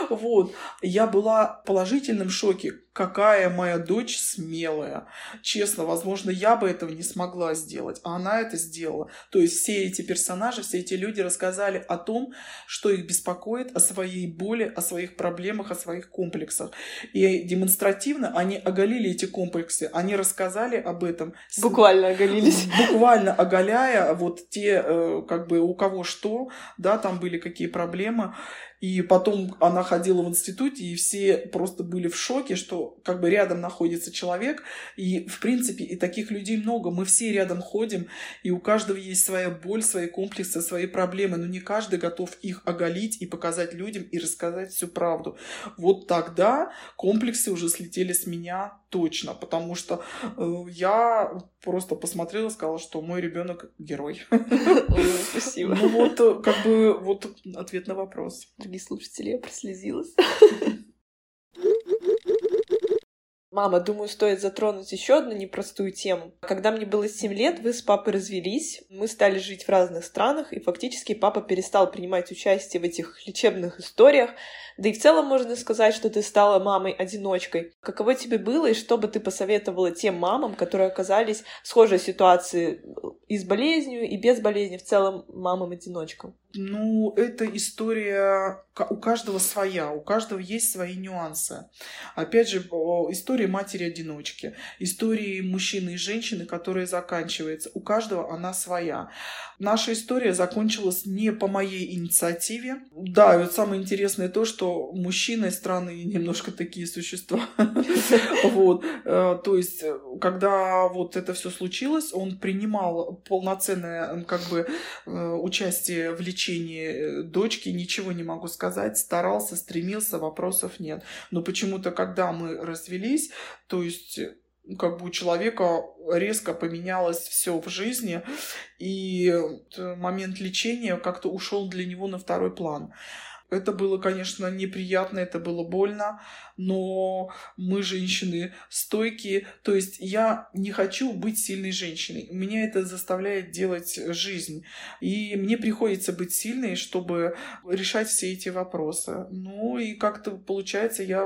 Вот. Я была в положительном шоке какая моя дочь смелая. Честно, возможно, я бы этого не смогла сделать, а она это сделала. То есть все эти персонажи, все эти люди рассказали о том, что их беспокоит, о своей боли, о своих проблемах, о своих комплексах. И демонстративно они оголили эти комплексы, они рассказали об этом. Буквально оголились. Буквально оголяя вот те, э, как бы у кого что, да, там были какие проблемы. И потом она ходила в институте, и все просто были в шоке, что как бы рядом находится человек. И, в принципе, и таких людей много. Мы все рядом ходим, и у каждого есть своя боль, свои комплексы, свои проблемы. Но не каждый готов их оголить и показать людям, и рассказать всю правду. Вот тогда комплексы уже слетели с меня точно, потому что э, я просто посмотрела и сказала, что мой ребенок герой. Спасибо. Ну вот, э, как бы, вот ответ на вопрос. Дорогие слушатели, я прослезилась. Мама, думаю, стоит затронуть еще одну непростую тему. Когда мне было 7 лет, вы с папой развелись, мы стали жить в разных странах, и фактически папа перестал принимать участие в этих лечебных историях. Да и в целом можно сказать, что ты стала мамой-одиночкой. Каково тебе было, и что бы ты посоветовала тем мамам, которые оказались в схожей ситуации и с болезнью, и без болезни, в целом мамам-одиночкам? Ну, эта история у каждого своя, у каждого есть свои нюансы. Опять же, история матери-одиночки, истории мужчины и женщины, которая заканчивается, у каждого она своя. Наша история закончилась не по моей инициативе. Да, и вот самое интересное то, что мужчины странные немножко такие существа. Вот. Э, то есть, когда вот это все случилось, он принимал полноценное как бы э, участие в лечении лечении э, дочки ничего не могу сказать. Старался, стремился, вопросов нет. Но почему-то, когда мы развелись, то есть э, как бы у человека резко поменялось все в жизни, и момент лечения как-то ушел для него на второй план. Это было, конечно, неприятно, это было больно, но мы женщины стойкие. То есть я не хочу быть сильной женщиной. Меня это заставляет делать жизнь. И мне приходится быть сильной, чтобы решать все эти вопросы. Ну и как-то получается, я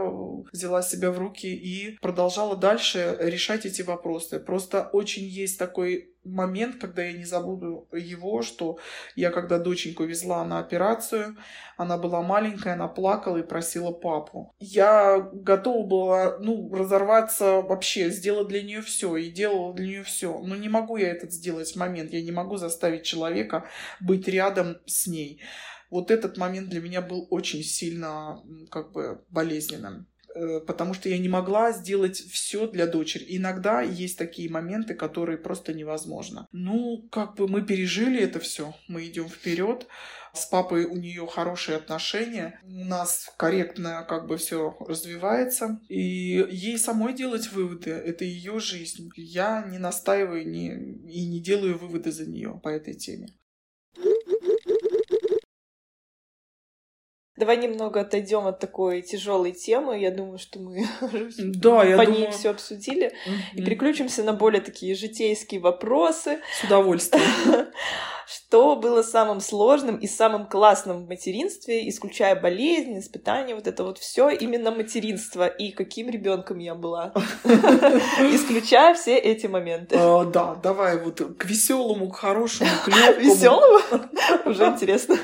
взяла себя в руки и продолжала дальше решать эти вопросы. Просто очень есть такой момент, когда я не забуду его, что я когда доченьку везла на операцию, она была маленькая, она плакала и просила папу. Я готова была, ну, разорваться вообще, сделать для нее все и делала для нее все. Но не могу я это сделать момент. Я не могу заставить человека быть рядом с ней. Вот этот момент для меня был очень сильно как бы болезненным. Э, потому что я не могла сделать все для дочери. Иногда есть такие моменты, которые просто невозможно. Ну, как бы мы пережили это все, мы идем вперед. С папой у нее хорошие отношения, у нас корректно как бы все развивается, и ей самой делать выводы, это ее жизнь. Я не настаиваю не, и не делаю выводы за нее по этой теме. Давай немного отойдем от такой тяжелой темы. Я думаю, что мы да, по думаю... ней все обсудили. И переключимся на более такие житейские вопросы. С удовольствием. Что было самым сложным и самым классным в материнстве, исключая болезни, испытания, вот это вот все именно материнство и каким ребенком я была, исключая все эти моменты. А, да, давай вот к веселому, к хорошему, к. Веселому? Уже интересно.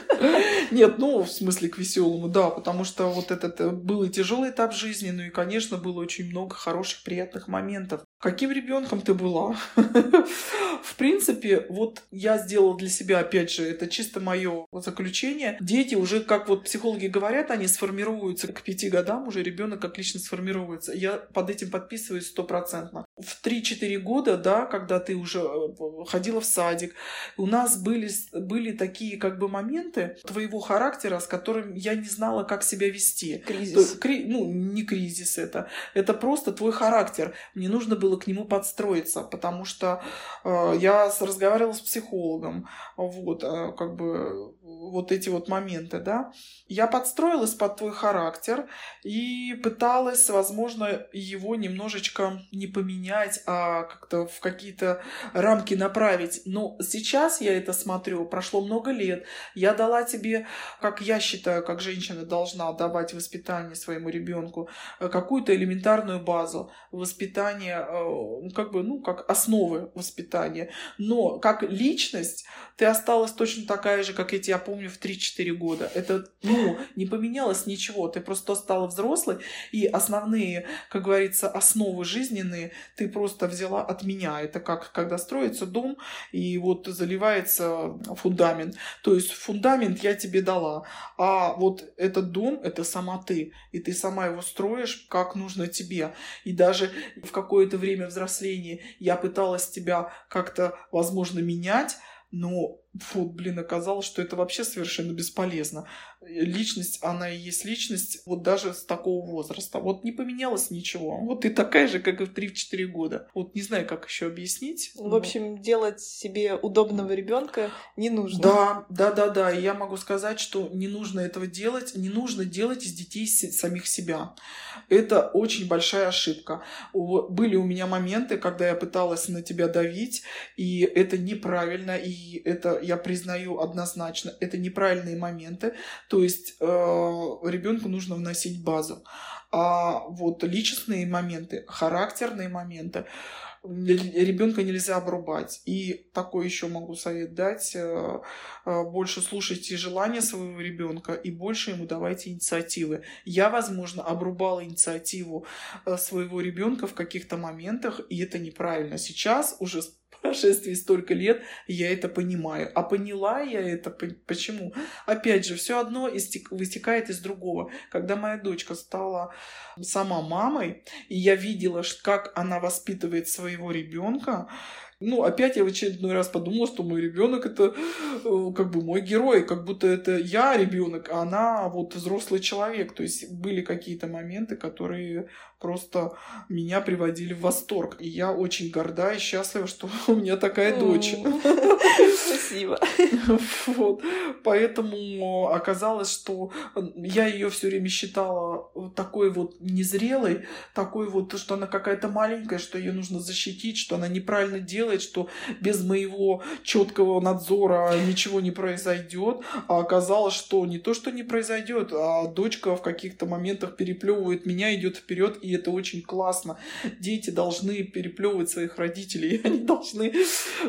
Нет, ну в смысле к веселому, да, потому что вот этот э, был и тяжелый этап жизни, ну и, конечно, было очень много хороших, приятных моментов. Каким ребенком ты была? В принципе, вот я сделала для себя, опять же, это чисто мое заключение. Дети уже, как вот психологи говорят, они сформируются к пяти годам, уже ребенок как личность сформируется. Я под этим подписываюсь стопроцентно. В 3-4 года, да, когда ты уже э, ходила в садик, у нас были, были такие как бы моменты твоего характера, с которым я не знала, как себя вести. Кризис. То, кри, ну, не кризис это. Это просто твой характер. Мне нужно было к нему подстроиться, потому что э, я разговаривала с психологом, вот, э, как бы вот эти вот моменты, да. Я подстроилась под твой характер и пыталась, возможно, его немножечко не поменять, а как-то в какие-то рамки направить. Но сейчас я это смотрю, прошло много лет, я дала тебе, как я считаю, как женщина должна давать воспитание своему ребенку, э, какую-то элементарную базу воспитания, э, как бы, ну, как основы воспитания. Но как личность ты осталась точно такая же, как я тебя помню в 3-4 года. Это, ну, не поменялось ничего. Ты просто стала взрослой, и основные, как говорится, основы жизненные ты просто взяла от меня. Это как, когда строится дом, и вот заливается фундамент. То есть фундамент я тебе дала, а вот этот дом — это сама ты. И ты сама его строишь, как нужно тебе. И даже в какое-то время взросления я пыталась тебя как-то, возможно, менять, но вот, блин, оказалось, что это вообще совершенно бесполезно. Личность, она и есть личность, вот даже с такого возраста. Вот не поменялось ничего. Вот ты такая же, как и в 3-4 года. Вот не знаю, как еще объяснить. В общем, делать себе удобного ребенка не нужно. Да, да, да, да. И я могу сказать, что не нужно этого делать. Не нужно делать из детей самих себя. Это очень большая ошибка. Были у меня моменты, когда я пыталась на тебя давить, и это неправильно, и это я признаю однозначно, это неправильные моменты. То есть э, ребенку нужно вносить базу. А вот личностные моменты, характерные моменты, ребенка нельзя обрубать. И такой еще могу совет дать. Э, э, больше слушайте желания своего ребенка и больше ему давайте инициативы. Я, возможно, обрубала инициативу э, своего ребенка в каких-то моментах, и это неправильно. Сейчас уже прошествии столько лет я это понимаю. А поняла я это почему? Опять же, все одно вытекает из другого. Когда моя дочка стала сама мамой, и я видела, как она воспитывает своего ребенка, ну, опять я в очередной раз подумала, что мой ребенок это э, как бы мой герой, как будто это я ребенок, а она вот взрослый человек. То есть были какие-то моменты, которые просто меня приводили в восторг. И я очень горда и счастлива, что у меня такая дочь. Спасибо. Вот. Поэтому оказалось, что я ее все время считала такой вот незрелой, такой вот, что она какая-то маленькая, что ее нужно защитить, что она неправильно делает, что без моего четкого надзора ничего не произойдет. А оказалось, что не то, что не произойдет, а дочка в каких-то моментах переплевывает меня, идет вперед и это очень классно. Дети должны переплевывать своих родителей, они должны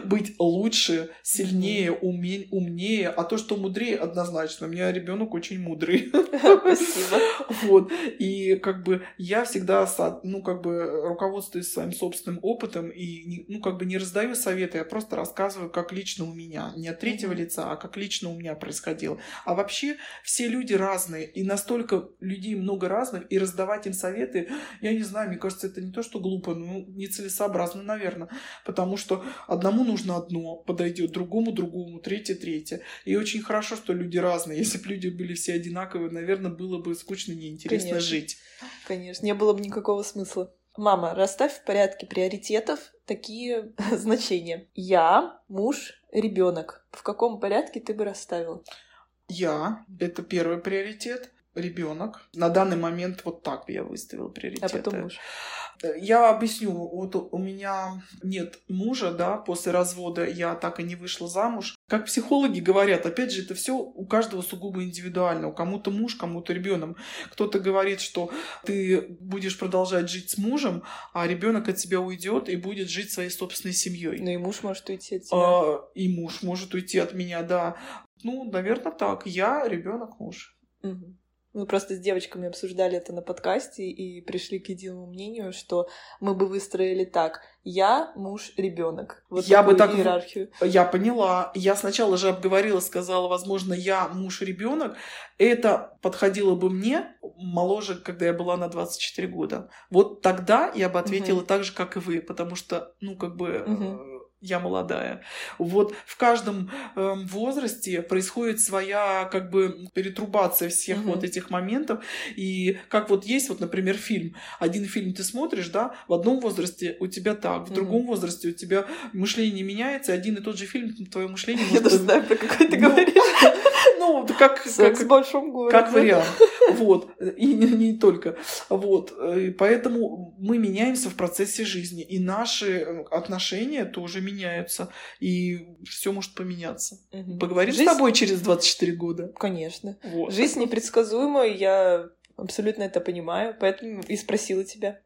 быть лучше, сильнее, уме, умнее. А то, что мудрее, однозначно. У меня ребенок очень мудрый. Спасибо. Вот. И как бы я всегда, ну, как бы руководствуюсь своим собственным опытом и, ну, как бы не раздаю советы, я просто рассказываю, как лично у меня. Не от третьего лица, а как лично у меня происходило. А вообще все люди разные, и настолько людей много разных, и раздавать им советы я не знаю, мне кажется, это не то, что глупо, но нецелесообразно, наверное. Потому что одному нужно одно, подойдет, другому другому, третье третье. И очень хорошо, что люди разные. Если бы люди были все одинаковые, наверное, было бы скучно, неинтересно Конечно. жить. Конечно, не было бы никакого смысла. Мама, расставь в порядке приоритетов такие значения. Я, муж, ребенок. В каком порядке ты бы расставил? Я — это первый приоритет. Ребенок. На данный момент вот так я выставила приоритеты. А потом муж. Я объясню. Вот у меня нет мужа, да, после развода я так и не вышла замуж. Как психологи говорят, опять же, это все у каждого сугубо индивидуально. У кому-то муж, кому-то ребенок. Кто-то говорит, что ты будешь продолжать жить с мужем, а ребенок от тебя уйдет и будет жить своей собственной семьей. Ну и муж может уйти от тебя. А, и муж может уйти от меня, да. Ну, наверное, так. Я, ребенок, муж. Угу. Мы просто с девочками обсуждали это на подкасте и пришли к единому мнению, что мы бы выстроили так: я, муж, ребенок. Вот я бы так иерархию. Я поняла. Я сначала же обговорила, сказала, возможно, я, муж, ребенок. Это подходило бы мне моложе, когда я была на 24 года. Вот тогда я бы ответила угу. так же, как и вы, потому что, ну, как бы. Угу я молодая. Вот в каждом э, возрасте происходит своя как бы перетрубация всех угу. вот этих моментов. И как вот есть вот, например, фильм. Один фильм ты смотришь, да, в одном возрасте у тебя так, в угу. другом возрасте у тебя мышление меняется, один и тот же фильм, твое мышление... Я даже знаю, про какой ты говоришь. Ну, как... Секс в большом городе. Как вариант. Вот. И не, не только. Вот. И поэтому мы меняемся в процессе жизни. И наши э, отношения тоже меняются. И все может поменяться. Угу. Поговоришь Жизнь... с тобой через 24 года? Конечно. Вот. Жизнь непредсказуемая, я абсолютно это понимаю. Поэтому и спросила тебя.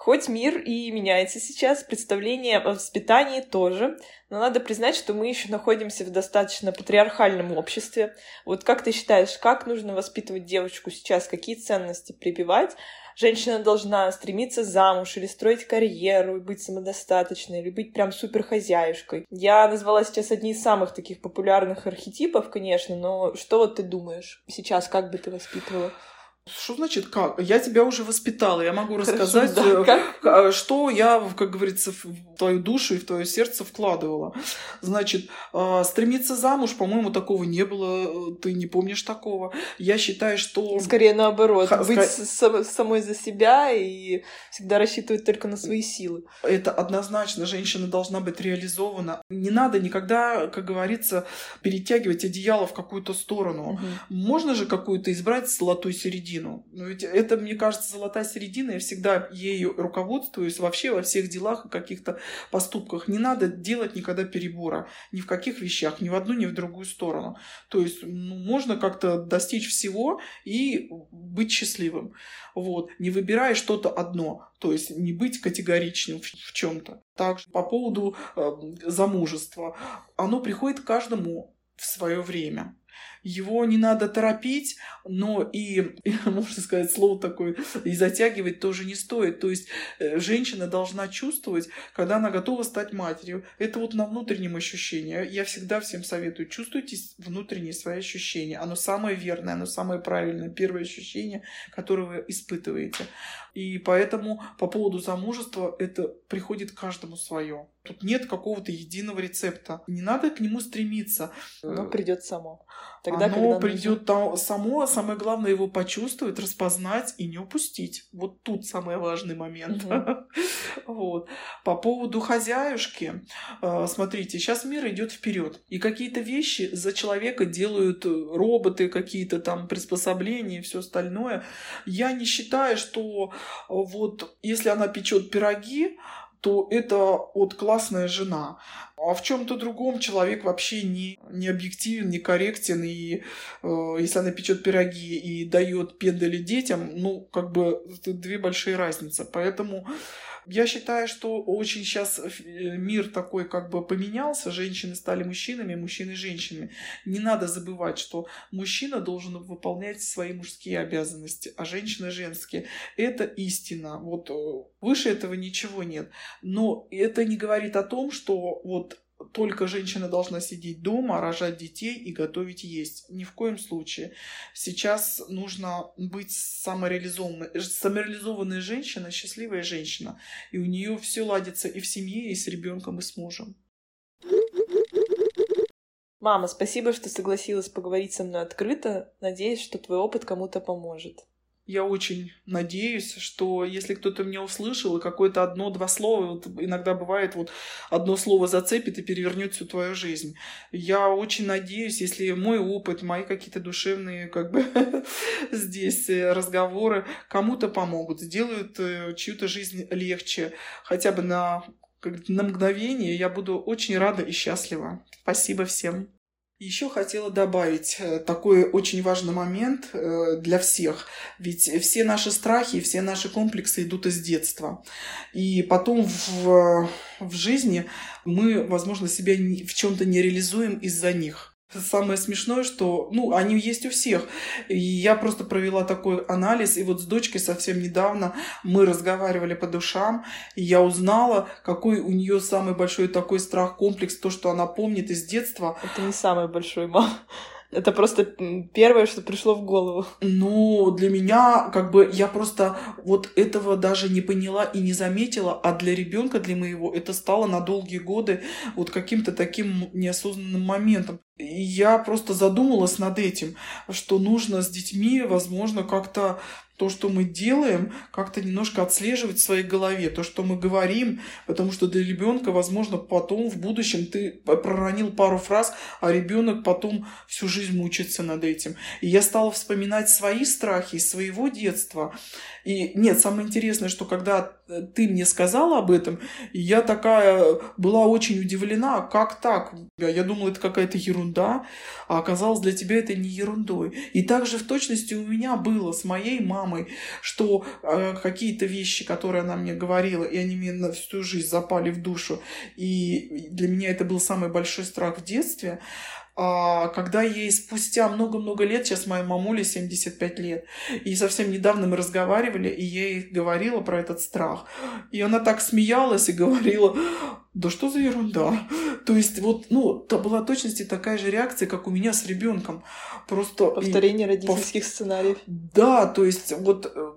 Хоть мир и меняется сейчас, представление о воспитании тоже, но надо признать, что мы еще находимся в достаточно патриархальном обществе. Вот как ты считаешь, как нужно воспитывать девочку сейчас, какие ценности прибивать? Женщина должна стремиться замуж или строить карьеру, быть самодостаточной, или быть прям суперхозяюшкой. Я назвала сейчас одни из самых таких популярных архетипов, конечно, но что вот ты думаешь сейчас, как бы ты воспитывала? Что значит как? Я тебя уже воспитала. Я могу рассказать, Хорошо, да, э, э, что я, как говорится, в твою душу и в твое сердце вкладывала. Значит, э, стремиться замуж, по-моему, такого не было. Ты не помнишь такого. Я считаю, что... Скорее наоборот. Х- быть ска... самой за себя и всегда рассчитывать только на свои силы. Это однозначно. Женщина должна быть реализована. Не надо никогда, как говорится, перетягивать одеяло в какую-то сторону. Угу. Можно же какую-то избрать золотую середину середину. Но ведь это, мне кажется, золотая середина, я всегда ею руководствуюсь вообще во всех делах и каких-то поступках. Не надо делать никогда перебора ни в каких вещах, ни в одну, ни в другую сторону. То есть ну, можно как-то достичь всего и быть счастливым. Вот. Не выбирая что-то одно, то есть не быть категоричным в, в чем-то. Также по поводу э, замужества. Оно приходит каждому в свое время его не надо торопить, но и, можно сказать, слово такое, и затягивать тоже не стоит. То есть э, женщина должна чувствовать, когда она готова стать матерью. Это вот на внутреннем ощущении. Я всегда всем советую, чувствуйте внутренние свои ощущения. Оно самое верное, оно самое правильное, первое ощущение, которое вы испытываете. И поэтому по поводу замужества это приходит каждому свое. Тут нет какого-то единого рецепта. Не надо к нему стремиться. Оно придет само. Тогда, Оно придет нужно... само, самое главное его почувствовать, распознать и не упустить. Вот тут самый важный момент. вот. По поводу хозяюшки, э, смотрите, сейчас мир идет вперед, и какие-то вещи за человека делают роботы, какие-то там приспособления и все остальное. Я не считаю, что вот если она печет пироги, то это вот классная жена. А в чем-то другом человек вообще не, не объективен, не корректен. И э, если она печет пироги и дает пендали детям, ну, как бы это две большие разницы. Поэтому я считаю, что очень сейчас э, мир такой как бы поменялся, женщины стали мужчинами, мужчины женщинами. Не надо забывать, что мужчина должен выполнять свои мужские обязанности, а женщина женские. Это истина. Вот э, выше этого ничего нет. Но это не говорит о том, что вот только женщина должна сидеть дома, рожать детей и готовить есть. Ни в коем случае. Сейчас нужно быть самореализованной. Самореализованная женщина, счастливая женщина. И у нее все ладится и в семье, и с ребенком, и с мужем. Мама, спасибо, что согласилась поговорить со мной открыто. Надеюсь, что твой опыт кому-то поможет. Я очень надеюсь, что если кто-то меня услышал, и какое-то одно-два слова, вот иногда бывает, вот одно слово зацепит и перевернет всю твою жизнь. Я очень надеюсь, если мой опыт, мои какие-то душевные как бы здесь э, разговоры кому-то помогут, сделают э, чью-то жизнь легче, хотя бы на, на мгновение, я буду очень рада и счастлива. Спасибо всем. Еще хотела добавить э, такой очень важный момент э, для всех. Ведь все наши страхи, все наши комплексы идут из детства. И потом в, в жизни мы, возможно, себя в чем-то не реализуем из-за них. Самое смешное, что, ну, они есть у всех. И я просто провела такой анализ, и вот с дочкой совсем недавно мы разговаривали по душам, и я узнала, какой у нее самый большой такой страх, комплекс, то, что она помнит из детства. Это не самый большой, мам. Это просто первое, что пришло в голову. Ну, для меня, как бы, я просто вот этого даже не поняла и не заметила, а для ребенка, для моего, это стало на долгие годы вот каким-то таким неосознанным моментом. Я просто задумалась над этим, что нужно с детьми, возможно, как-то то, что мы делаем, как-то немножко отслеживать в своей голове, то, что мы говорим, потому что для ребенка, возможно, потом в будущем ты проронил пару фраз, а ребенок потом всю жизнь мучится над этим. И я стала вспоминать свои страхи из своего детства. И нет, самое интересное, что когда э, ты мне сказала об этом, я такая была очень удивлена, как так? Я думала, это какая-то ерунда, а оказалось для тебя это не ерундой. И также в точности у меня было с моей мамой, что э, какие-то вещи, которые она мне говорила, и они мне на всю жизнь запали в душу, и для меня это был самый большой страх в детстве, а, когда ей спустя много-много лет, сейчас моей мамуле 75 лет, и совсем недавно мы разговаривали, и я ей говорила про этот страх. И она так смеялась и говорила, да что за ерунда? То есть вот, ну, это была точности такая же реакция, как у меня с ребенком. Просто... Повторение родительских пов... сценариев. Да, то есть вот э,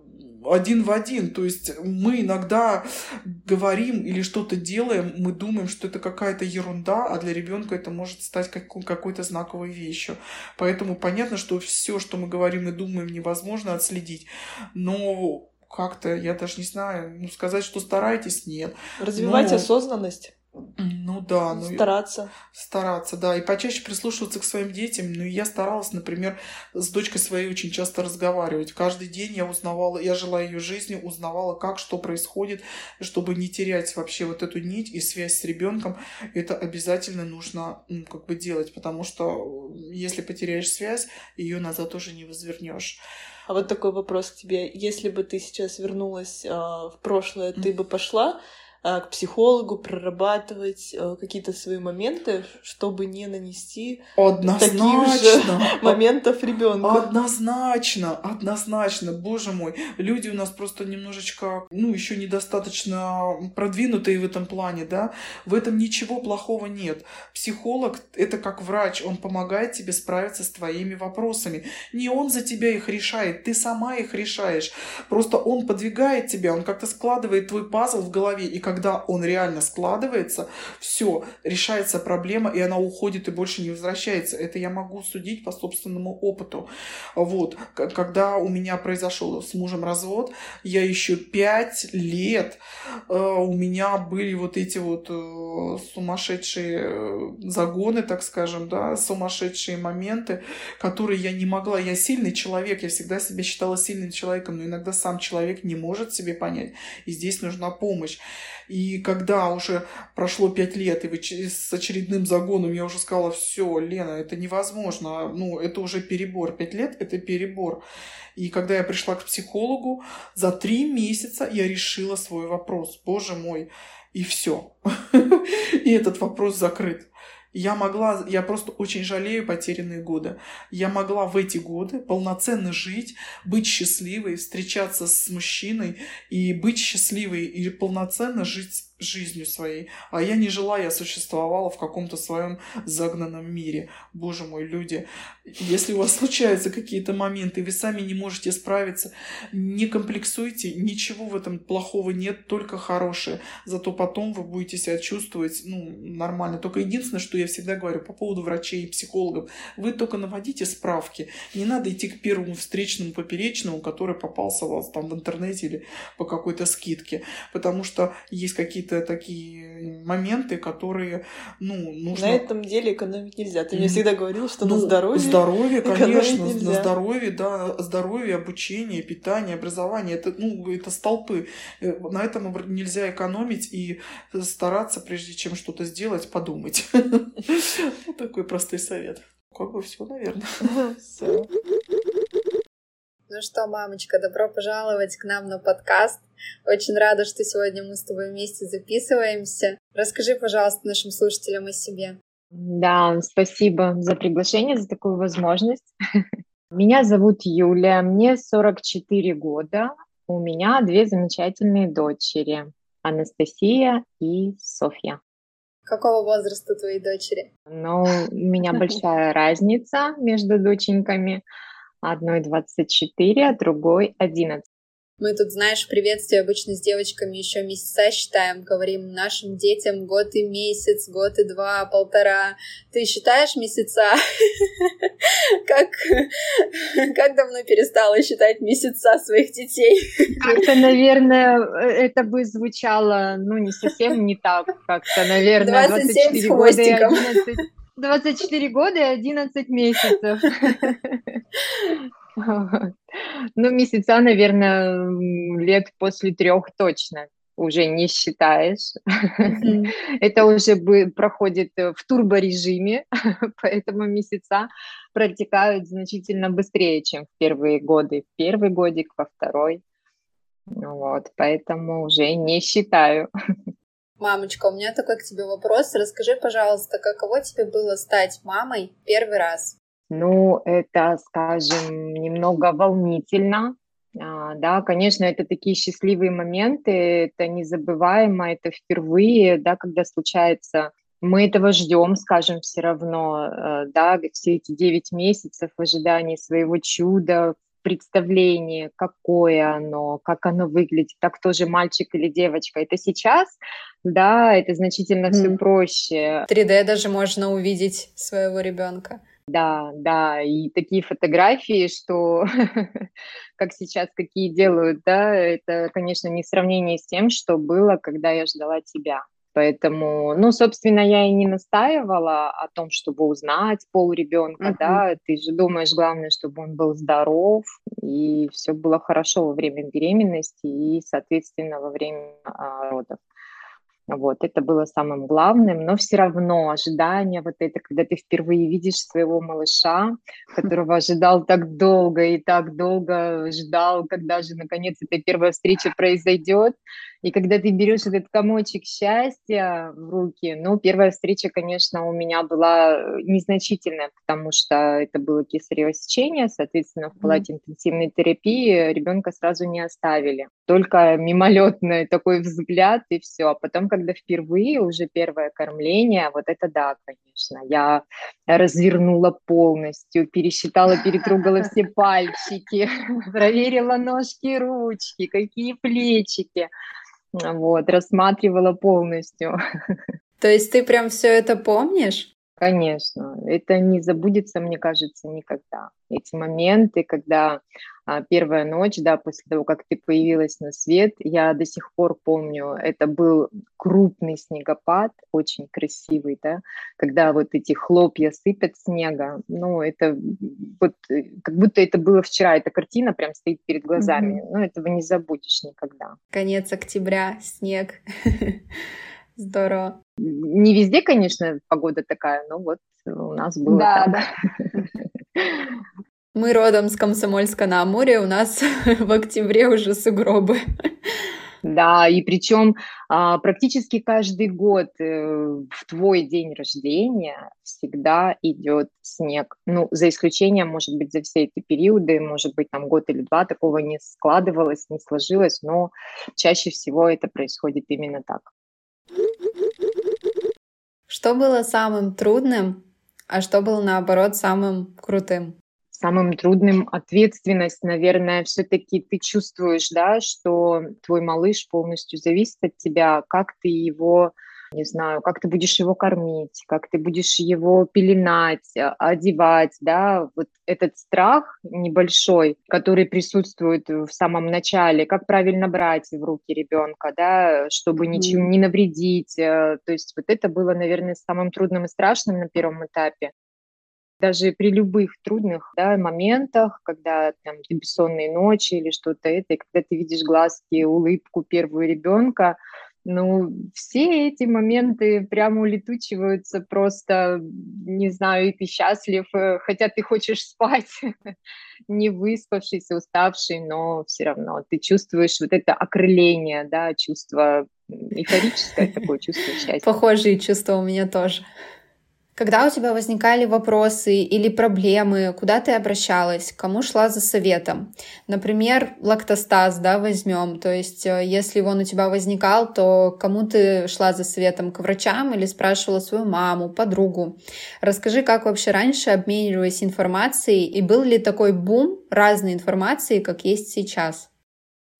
один в один. То есть мы иногда говорим или что-то делаем, мы думаем, что это какая-то ерунда, а для ребенка это может стать какой-то знаковой вещью. Поэтому понятно, что все, что мы говорим и думаем, невозможно отследить. Но как-то, я даже не знаю, ну, сказать, что старайтесь, нет. Развивать Но... осознанность. Ну да, ну стараться. Стараться, да, и почаще прислушиваться к своим детям. Ну я старалась, например, с дочкой своей очень часто разговаривать. Каждый день я узнавала, я жила ее жизнью, узнавала, как, что происходит, чтобы не терять вообще вот эту нить и связь с ребенком. Это обязательно нужно ну, как бы делать, потому что э, если потеряешь связь, ее назад тоже не возвернешь. А вот такой вопрос к тебе: если бы ты сейчас вернулась э, в прошлое, ты бы пошла? А, к психологу, прорабатывать э, какие-то свои моменты, чтобы не нанести однозначно. таких же моментов ребенку. Однозначно, однозначно, боже мой. Люди у нас просто немножечко, ну, еще недостаточно продвинутые в этом плане, да. В этом ничего плохого нет. Психолог — это как врач, он помогает тебе справиться с твоими вопросами. Не он за тебя их решает, ты сама их решаешь. Просто он подвигает тебя, он как-то складывает твой пазл в голове, и как когда он реально складывается, все, решается проблема, и она уходит и больше не возвращается. Это я могу судить по собственному опыту. Вот, когда у меня произошел с мужем развод, я еще пять лет э, у меня были вот эти вот э, сумасшедшие э, загоны, так скажем, да, сумасшедшие моменты, которые я не могла. Я сильный человек, я всегда себя считала сильным человеком, но иногда сам человек не может себе понять, и здесь нужна помощь. И когда уже прошло пять лет, и с очередным загоном я уже сказала, все, Лена, это невозможно, ну, это уже перебор. Пять лет – это перебор. И когда я пришла к психологу, за три месяца я решила свой вопрос. Боже мой, и все. И этот вопрос закрыт. Я могла, я просто очень жалею потерянные годы. Я могла в эти годы полноценно жить, быть счастливой, встречаться с мужчиной и быть счастливой и полноценно жить жизнью своей. А я не жила, я существовала в каком-то своем загнанном мире. Боже мой, люди, если у вас случаются какие-то моменты, вы сами не можете справиться, не комплексуйте, ничего в этом плохого нет, только хорошее. Зато потом вы будете себя чувствовать ну, нормально. Только единственное, что я всегда говорю по поводу врачей и психологов, вы только наводите справки. Не надо идти к первому встречному поперечному, который попался у вас там в интернете или по какой-то скидке. Потому что есть какие-то такие моменты, которые, ну, нужно... На этом деле экономить нельзя. Ты мне всегда говорил, что ну, на здоровье... Здоровье, конечно, на здоровье, да, здоровье, обучение, питание, образование, это, ну, это столпы. Э, на этом нельзя экономить и стараться, прежде чем что-то сделать, подумать. Вот такой простой совет. Как бы все, наверное. Ну что, мамочка, добро пожаловать к нам на подкаст. Очень рада, что сегодня мы с тобой вместе записываемся. Расскажи, пожалуйста, нашим слушателям о себе. Да, спасибо за приглашение, за такую возможность. Меня зовут Юлия, мне 44 года. У меня две замечательные дочери, Анастасия и Софья. Какого возраста твои дочери? Ну, у меня большая разница между доченьками. Одной 24, а другой 11. Мы тут, знаешь, в приветствии обычно с девочками еще месяца считаем, говорим нашим детям год и месяц, год и два, полтора. Ты считаешь месяца? Как, как давно перестала считать месяца своих детей? Как-то, наверное, это бы звучало, ну, не совсем не так, как-то, наверное, 27 24 года и 11... 24 года и 11 месяцев. Ну, месяца, наверное, лет после трех точно уже не считаешь. Это уже проходит в турборежиме, поэтому месяца протекают значительно быстрее, чем в первые годы. В первый годик, во второй. Вот, поэтому уже не считаю. Мамочка, у меня такой к тебе вопрос. Расскажи, пожалуйста, каково тебе было стать мамой первый раз? Ну, это, скажем, немного волнительно. А, да, конечно, это такие счастливые моменты, это незабываемо, это впервые, да, когда случается мы этого ждем, скажем, все равно, э, да, все эти девять месяцев в ожидании своего чуда, представление, какое оно, как оно выглядит, так тоже мальчик или девочка. Это сейчас, да, это значительно mm. все проще. 3D даже можно увидеть своего ребенка. Да, да, и такие фотографии, что как сейчас какие делают, да, это, конечно, не в сравнении с тем, что было, когда я ждала тебя. Поэтому, ну, собственно, я и не настаивала о том, чтобы узнать пол ребенка, uh-huh. да. Ты же думаешь, главное, чтобы он был здоров и все было хорошо во время беременности и, соответственно, во время а, родов. Вот, это было самым главным, но все равно ожидание вот это, когда ты впервые видишь своего малыша, которого ожидал так долго и так долго ждал, когда же наконец эта первая встреча произойдет, и когда ты берешь этот комочек счастья в руки, ну, первая встреча, конечно, у меня была э, незначительная, потому что это было кесарево сечение, соответственно, в палате интенсивной терапии ребенка сразу не оставили. Только мимолетный такой взгляд и все. А потом, когда впервые уже первое кормление, вот это да, конечно. Я развернула полностью, пересчитала, перетрогала все пальчики, проверила ножки, ручки, какие плечики вот, рассматривала полностью. То есть ты прям все это помнишь? Конечно, это не забудется, мне кажется, никогда. Эти моменты, когда а, первая ночь, да, после того, как ты появилась на свет, я до сих пор помню, это был крупный снегопад, очень красивый, да, когда вот эти хлопья сыпят снега, ну, это вот э, как будто это было вчера, эта картина прям стоит перед глазами, mm-hmm. ну, этого не забудешь никогда. Конец октября, снег. Здорово. Не везде, конечно, погода такая, но вот у нас было да, так. Да. Мы родом с Комсомольска на Амуре, у нас в октябре уже сугробы. Да, и причем а, практически каждый год э, в твой день рождения всегда идет снег. Ну, за исключением, может быть, за все эти периоды, может быть, там год или два такого не складывалось, не сложилось, но чаще всего это происходит именно так. Что было самым трудным, а что было наоборот самым крутым? Самым трудным ответственность, наверное, все-таки ты чувствуешь, да, что твой малыш полностью зависит от тебя, как ты его не знаю, как ты будешь его кормить, как ты будешь его пеленать, а, одевать, да, вот этот страх небольшой, который присутствует в самом начале, как правильно брать в руки ребенка, да, чтобы ничем не навредить, э, то есть вот это было, наверное, самым трудным и страшным на первом этапе. Даже при любых трудных да, моментах, когда там бессонные ночи или что-то это, и когда ты видишь глазки, улыбку первого ребенка, ну, все эти моменты прямо улетучиваются просто, не знаю, и ты счастлив, э, хотя ты хочешь спать, не выспавшийся, уставший, но все равно ты чувствуешь вот это окрыление, да, чувство эйфорическое такое чувство счастья. Похожие чувства у меня тоже. Когда у тебя возникали вопросы или проблемы, куда ты обращалась, кому шла за советом? Например, лактостаз, да, возьмем. То есть, э, если он у тебя возникал, то кому ты шла за советом? К врачам или спрашивала свою маму, подругу? Расскажи, как вообще раньше обменивались информацией и был ли такой бум разной информации, как есть сейчас?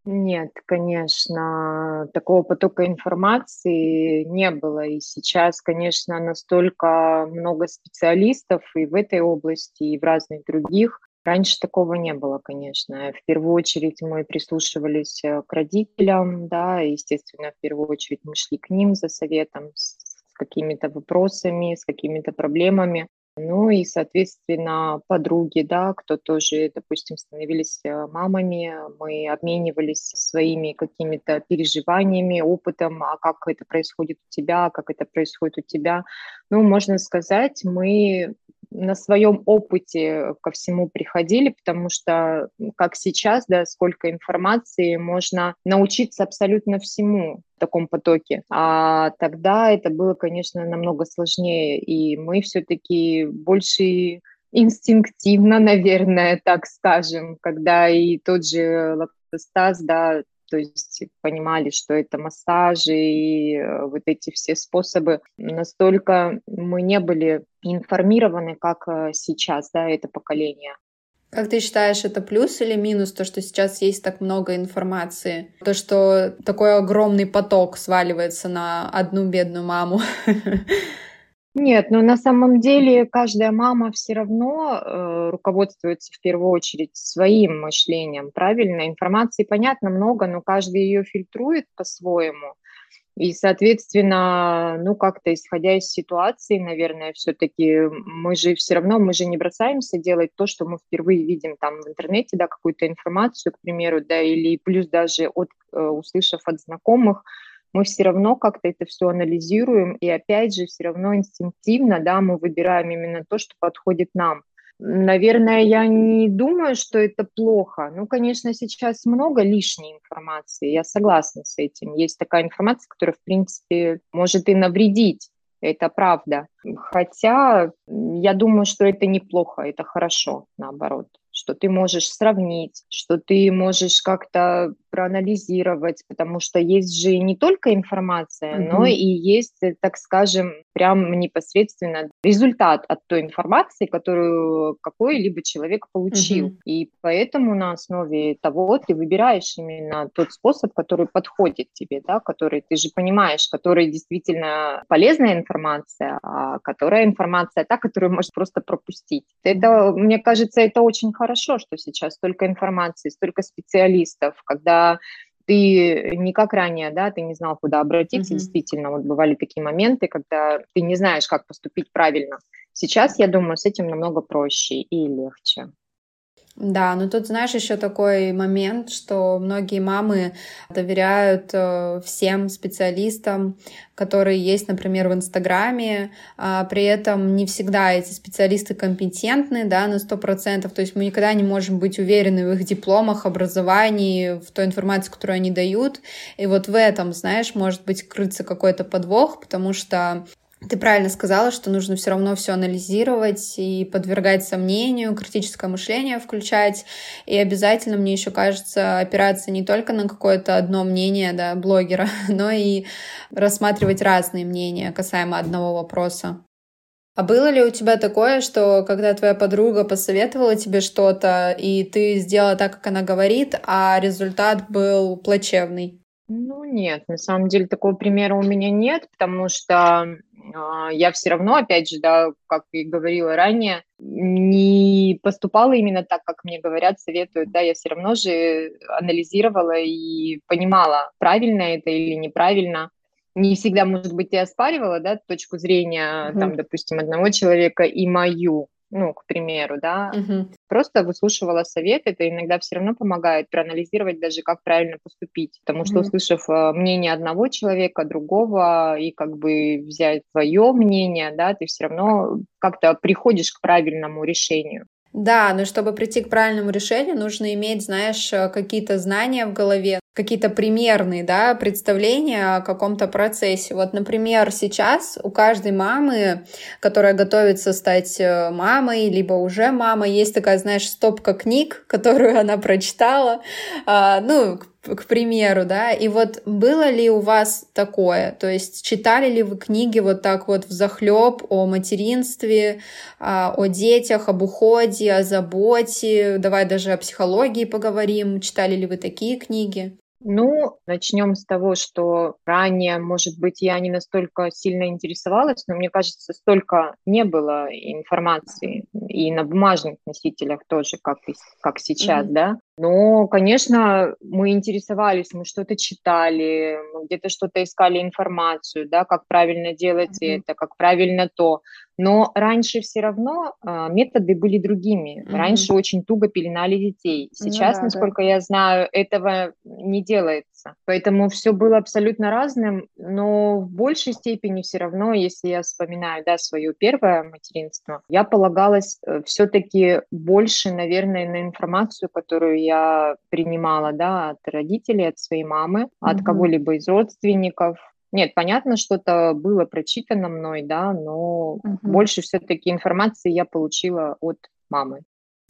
Нет, конечно, такого потока информации не было. И сейчас, конечно, настолько много специалистов и в этой области, и в разных других. Раньше такого не было, конечно. В первую очередь мы прислушивались э, к родителям, да, естественно, в первую очередь мы шли к ним за советом с какими-то вопросами, с какими-то проблемами. Ну и, соответственно, подруги, да, кто тоже, допустим, становились э, мамами, мы обменивались своими какими-то переживаниями, опытом, а как это происходит у тебя, как это происходит у тебя. Ну, можно сказать, мы на своем опыте ко всему приходили, потому что, как сейчас, да, сколько информации, можно научиться абсолютно всему в таком потоке. А тогда это было, конечно, намного сложнее, и мы все-таки больше инстинктивно, наверное, так скажем, когда и тот же лактостаз, да, то есть понимали, что это массажи и э, вот эти все способы. Настолько мы не были информированы, как э, сейчас, да, это поколение. Как ты считаешь, это плюс или минус, то, что сейчас есть так много информации? То, что такой огромный поток сваливается на одну бедную маму? Нет, но на самом деле каждая мама все равно э, руководствуется в первую очередь своим мышлением, правильно? Информации, понятно, много, но каждый ее фильтрует по-своему. И, соответственно, ну, как-то исходя из ситуации, наверное, все-таки мы же все равно, мы же не бросаемся делать то, что мы впервые видим там в интернете, да, какую-то информацию, к примеру, да, или плюс даже от, э, услышав от знакомых, мы все равно как-то это все анализируем, и опять же, все равно инстинктивно, да, мы выбираем именно то, что подходит нам. Наверное, я не думаю, что это плохо. Ну, конечно, сейчас много лишней информации, я согласна с этим. Есть такая информация, которая, в принципе, может и навредить. Это правда. Хотя я думаю, что это неплохо, это хорошо, наоборот что ты можешь сравнить, что ты можешь как-то проанализировать, потому что есть же не только информация, mm-hmm. но и есть, так скажем, прям непосредственно результат от той информации, которую какой-либо человек получил. Mm-hmm. И поэтому на основе того ты выбираешь именно тот способ, который подходит тебе, да, который ты же понимаешь, который действительно полезная информация, а которая информация та, которую можно просто пропустить. Это, мне кажется, это очень хорошо, что сейчас столько информации, столько специалистов, когда ты не как ранее, да, ты не знал, куда обратиться. Mm-hmm. Действительно, вот бывали такие моменты, когда ты не знаешь, как поступить правильно. Сейчас, я думаю, с этим намного проще и легче. Да, но тут, знаешь, еще такой момент, что многие мамы доверяют э, всем специалистам, которые есть, например, в Инстаграме, а при этом не всегда эти специалисты компетентны, да, на сто процентов, то есть мы никогда не можем быть уверены в их дипломах, образовании, в той информации, которую они дают, и вот в этом, знаешь, может быть крыться какой-то подвох, потому что ты правильно сказала, что нужно все равно все анализировать и подвергать сомнению, критическое мышление включать. И обязательно, мне еще кажется, опираться не только на какое-то одно мнение да, блогера, но и рассматривать разные мнения касаемо одного вопроса. А было ли у тебя такое, что когда твоя подруга посоветовала тебе что-то, и ты сделала так, как она говорит, а результат был плачевный? Ну нет, на самом деле такого примера у меня нет, потому что э, я все равно, опять же, да, как и говорила ранее, не поступала именно так, как мне говорят, советуют, да, я все равно же анализировала и понимала, правильно это или неправильно. Не всегда, может быть, я оспаривала, да, точку зрения, mm-hmm. там, допустим, одного человека и мою, ну, к примеру, да, угу. просто выслушивала совет, это иногда все равно помогает проанализировать даже, как правильно поступить, потому что, угу. услышав э, мнение одного человека, другого, и как бы взять свое мнение, да, ты все равно как-то приходишь к правильному решению. Да, но чтобы прийти к правильному решению, нужно иметь, знаешь, э, какие-то знания в голове, какие-то примерные, да, представления о каком-то процессе. Вот, например, сейчас у каждой мамы, которая готовится стать э, мамой, либо уже мама, есть такая, знаешь, стопка книг, которую она прочитала, а, ну, к примеру, да, и вот было ли у вас такое, то есть читали ли вы книги вот так вот в захлеб о материнстве, а, о детях, об уходе, о заботе, давай даже о психологии поговорим, читали ли вы такие книги? Ну, начнем с того, что ранее, может быть, я не настолько сильно интересовалась, но мне кажется, столько не было информации и на бумажных носителях тоже, как, как сейчас, mm-hmm. да. Но, конечно, мы интересовались, мы что-то читали, мы где-то что-то искали информацию, да, как правильно делать mm-hmm. это, как правильно то. Но раньше все равно э, методы были другими. Mm-hmm. Раньше очень туго пеленали детей. Ну Сейчас, ну, да, насколько да. я знаю, этого не делается. Поэтому все было абсолютно разным, но в большей степени все равно, если я вспоминаю, да, свое первое материнство, я полагалась э, все-таки больше, наверное, на информацию, которую я принимала, да, от родителей, от своей мамы, mm-hmm. от кого-либо из родственников, нет, понятно, что-то было прочитано мной, да, но угу. больше все-таки информации я получила от мамы.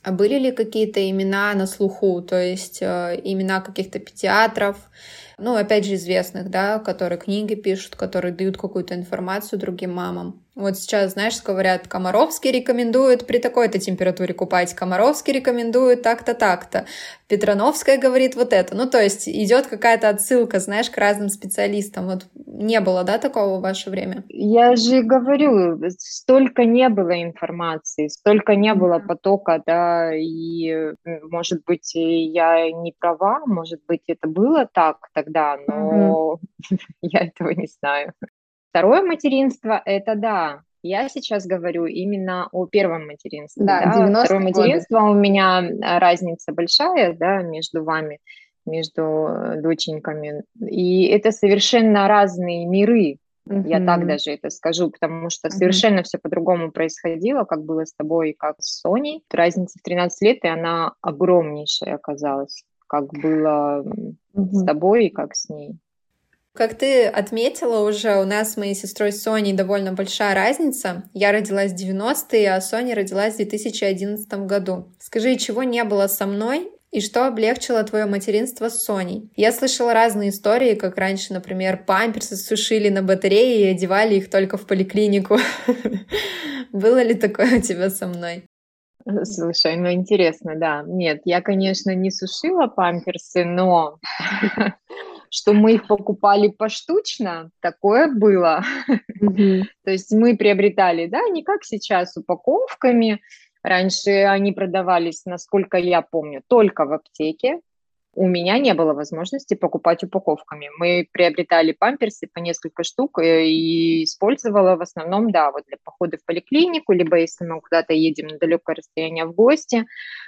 А были ли какие-то имена на слуху, то есть э, имена каких-то педиатров, ну, опять же, известных, да, которые книги пишут, которые дают какую-то информацию другим мамам? Вот сейчас, знаешь, говорят, Комаровский рекомендует при такой-то температуре купать, Комаровский рекомендует так-то, так-то, Петрановская говорит вот это. Ну, то есть идет какая-то отсылка, знаешь, к разным специалистам. Вот не было, да, такого в ваше время? Я же говорю, столько не было информации, столько не было потока, да, и, может быть, я не права, может быть, это было так тогда, но я этого не знаю. Второе материнство – это да, я сейчас говорю именно о первом материнстве. Да, да? Второе материнство у меня а, разница большая, да, между вами, между доченьками. И это совершенно разные миры. Mm-hmm. Я так даже это скажу, потому что mm-hmm. совершенно все по-другому происходило, как было с тобой и как с Соней. Разница в 13 лет, и она огромнейшая оказалась, как было mm-hmm. с тобой и как с ней. Как ты отметила уже, у нас с моей сестрой Соней довольно большая разница. Я родилась в 90-е, а Соня родилась в 2011 году. Скажи, чего не было со мной и что облегчило твое материнство с Соней? Я слышала разные истории, как раньше, например, памперсы сушили на батарее и одевали их только в поликлинику. Было ли такое у тебя со мной? Слушай, ну интересно, да. Нет, я, конечно, не сушила памперсы, но что мы их покупали поштучно, такое было. Mm-hmm. То есть мы приобретали, да, не как сейчас упаковками. Раньше они продавались, насколько я помню, только в аптеке у меня не было возможности покупать упаковками. Мы приобретали памперсы по несколько штук э, и использовала в основном, да, вот для похода в поликлинику, либо если мы куда-то едем на далекое расстояние в гости.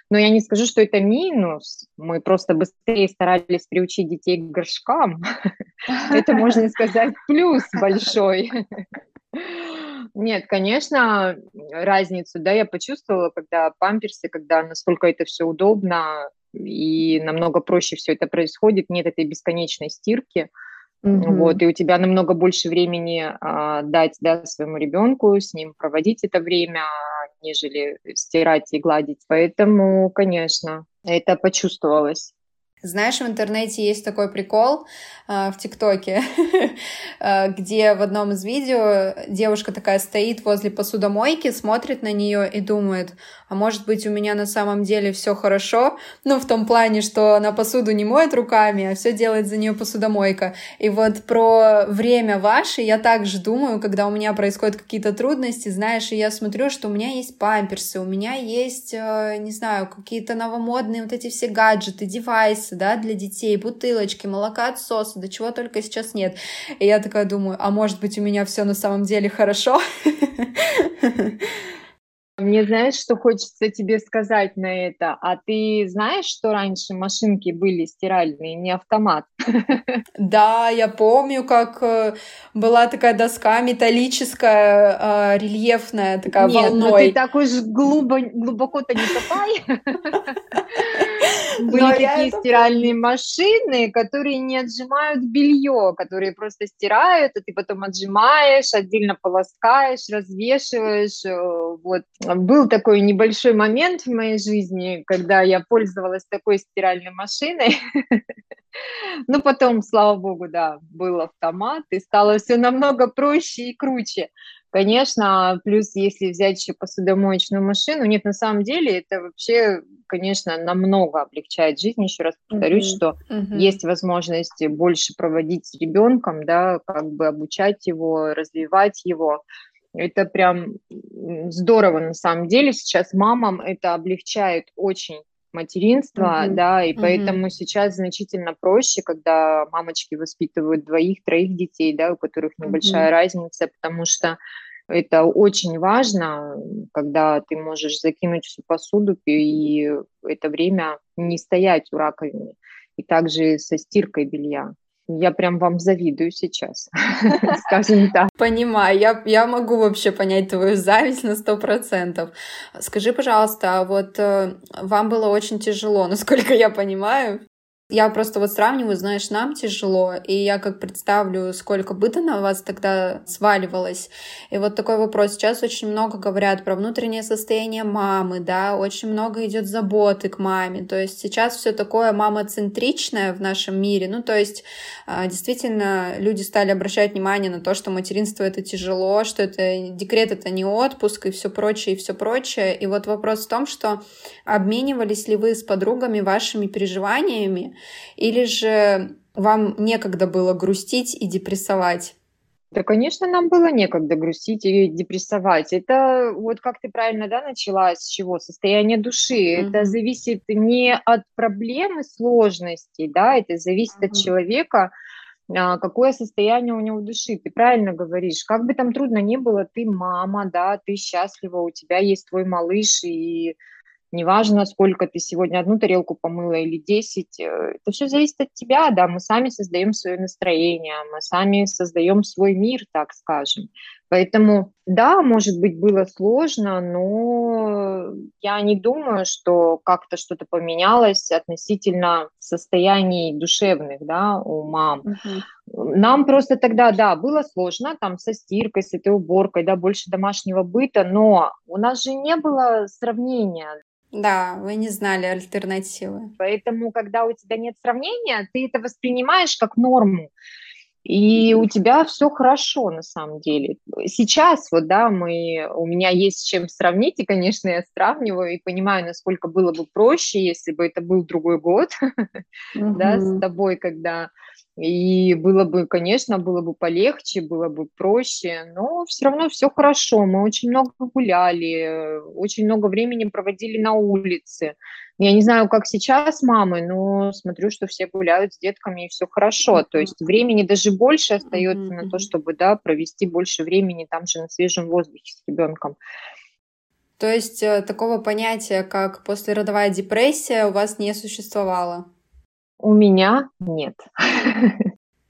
Но я не скажу, что это минус. Мы просто быстрее старались приучить детей к горшкам. Это, можно сказать, плюс большой. Нет, конечно, разницу, да, я почувствовала, когда памперсы, когда насколько это все удобно, и намного проще все это происходит, нет этой бесконечной стирки, mm-hmm. вот, и у тебя намного больше времени а, дать, да, своему ребенку, с ним проводить это время, нежели стирать и гладить, поэтому, конечно, это почувствовалось. Знаешь, в интернете есть такой прикол э, в ТикТоке, э, где в одном из видео девушка такая стоит возле посудомойки, смотрит на нее и думает, а может быть у меня на самом деле все хорошо, ну в том плане, что она посуду не моет руками, а все делает за нее посудомойка. И вот про время ваше я также думаю, когда у меня происходят какие-то трудности, знаешь, и я смотрю, что у меня есть памперсы, у меня есть, э, не знаю, какие-то новомодные вот эти все гаджеты, девайсы, да, для детей, бутылочки, молока отсоса, до чего только сейчас нет. И я такая думаю, а может быть у меня все на самом деле хорошо? Мне знаешь, что хочется тебе сказать на это? А ты знаешь, что раньше машинки были стиральные, не автомат? Да, я помню, как э, была такая доска металлическая, а, рельефная, такая Нет, волной. Ну ты так уж глубоко-то не копай. Были Но такие стиральные машины, которые не отжимают белье, которые просто стирают, а ты потом отжимаешь, отдельно полоскаешь, развешиваешь. Э, вот. Был такой небольшой момент в моей жизни, когда я пользовалась такой стиральной машиной. Ну, потом, слава богу, да, был автомат, и стало все намного проще и круче. Конечно, плюс если взять еще посудомоечную машину, нет, на самом деле это вообще, конечно, намного облегчает жизнь. Еще раз повторюсь, uh-huh. что uh-huh. есть возможность больше проводить с ребенком, да, как бы обучать его, развивать его. Это прям здорово на самом деле. Сейчас мамам это облегчает очень материнства, mm-hmm. да, и mm-hmm. поэтому сейчас значительно проще, когда мамочки воспитывают двоих, троих детей, да, у которых небольшая mm-hmm. разница, потому что это очень важно, когда ты можешь закинуть всю посуду и это время не стоять у раковины. И также со стиркой белья. Я прям вам завидую сейчас, скажем так. Понимаю, я, я могу вообще понять твою зависть на сто процентов. Скажи, пожалуйста, а вот э, вам было очень тяжело, насколько я понимаю, я просто вот сравниваю, знаешь, нам тяжело, и я как представлю, сколько быта на вас тогда сваливалось. И вот такой вопрос. Сейчас очень много говорят про внутреннее состояние мамы, да, очень много идет заботы к маме. То есть сейчас все такое мамоцентричное в нашем мире. Ну, то есть а, действительно люди стали обращать внимание на то, что материнство это тяжело, что это декрет это не отпуск и все прочее, и все прочее. И вот вопрос в том, что обменивались ли вы с подругами вашими переживаниями, или же вам некогда было грустить и депрессовать? Да, конечно, нам было некогда грустить и депрессовать. Это вот как ты правильно да, начала, с чего? Состояние души. Mm-hmm. Это зависит не от проблемы сложностей, да, это зависит mm-hmm. от человека, а, какое состояние у него души. Ты правильно говоришь. Как бы там трудно ни было, ты мама, да, ты счастлива, у тебя есть твой малыш, и неважно, сколько ты сегодня одну тарелку помыла или десять, э, это все зависит от тебя, да, мы сами создаем свое настроение, мы сами создаем свой мир, так скажем. Поэтому, да, может быть, было сложно, но я не думаю, что как-то что-то поменялось относительно состояний душевных, да, у мам. Uh-huh. Нам просто тогда, да, было сложно, там, со стиркой, с этой уборкой, да, больше домашнего быта, но у нас же не было сравнения. Да, вы не знали альтернативы. Поэтому, когда у тебя нет сравнения, ты это воспринимаешь как норму. И у тебя все хорошо на самом деле. Сейчас вот, да, мы, у меня есть с чем сравнить, и, конечно, я сравниваю и понимаю, насколько было бы проще, если бы это был другой год, да, с тобой, когда и было бы, конечно, было бы полегче, было бы проще, но все равно все хорошо. Мы очень много гуляли, очень много времени проводили на улице. Я не знаю, как сейчас мамы, но смотрю, что все гуляют с детками, и все хорошо. То есть времени даже больше остается на то, чтобы да, провести больше времени там же на свежем воздухе с ребенком. То есть э, такого понятия, как послеродовая депрессия, у вас не существовало? У меня нет.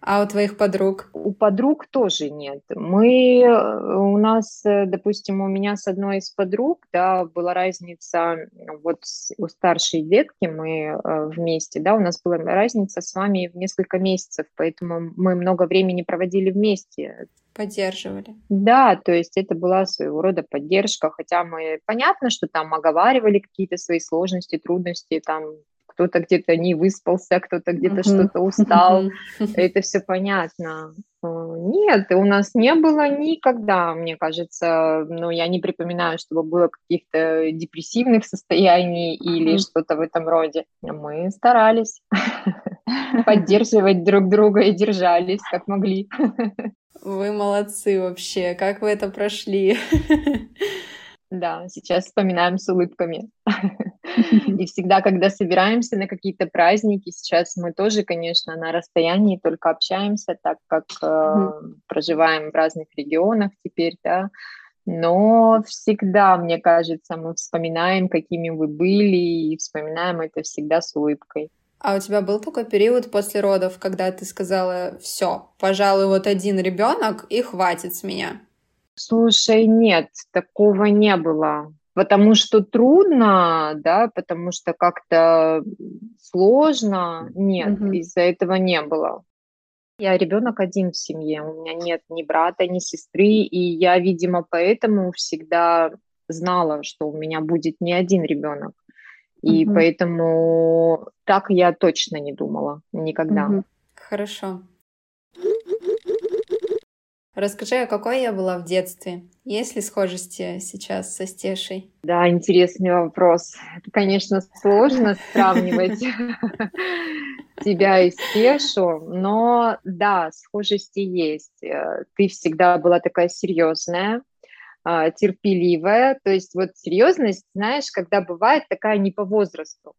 А у твоих подруг? У подруг тоже нет. Мы, э, у нас, э, допустим, у меня с одной из подруг, да, была разница, вот у старшей детки мы э, вместе, да, у нас была разница с вами в несколько месяцев, поэтому мы много времени проводили вместе. Поддерживали. Да, то есть это была своего рода поддержка, хотя мы, понятно, что там оговаривали какие-то свои сложности, трудности, там кто-то где-то не выспался, кто-то где-то что-то устал. Это все понятно. Э, нет, у нас не было никогда, мне кажется, ну, я не припоминаю, чтобы было каких-то депрессивных состояний или что-то в этом роде. Мы старались поддерживать друг друга и держались, как могли. Вы молодцы вообще. Как вы это прошли? Да, сейчас вспоминаем с улыбками. И всегда, когда собираемся на какие-то праздники, сейчас мы тоже, конечно, на расстоянии только общаемся, так как э, проживаем в разных регионах теперь, да. Но всегда, мне кажется, мы вспоминаем, какими вы были, и вспоминаем это всегда с улыбкой. А у тебя был такой период после родов, когда ты сказала, все, пожалуй, вот один ребенок и хватит с меня? Слушай, нет, такого не было. Потому что трудно, да, потому что как-то сложно. Нет, угу. из-за этого не было. Я ребенок один в семье, у меня нет ни брата, ни сестры, и я, видимо, поэтому всегда знала, что у меня будет не один ребенок. И угу. поэтому так я точно не думала никогда. Угу. Хорошо. Расскажи, а какой я была в детстве? Есть ли схожести сейчас со Стешей? Да, интересный вопрос. Это, конечно, сложно сравнивать тебя и Стешу, но да, схожести есть. Э, ты всегда была такая серьезная, а, терпеливая. То есть вот серьезность, знаешь, когда бывает такая не по возрасту.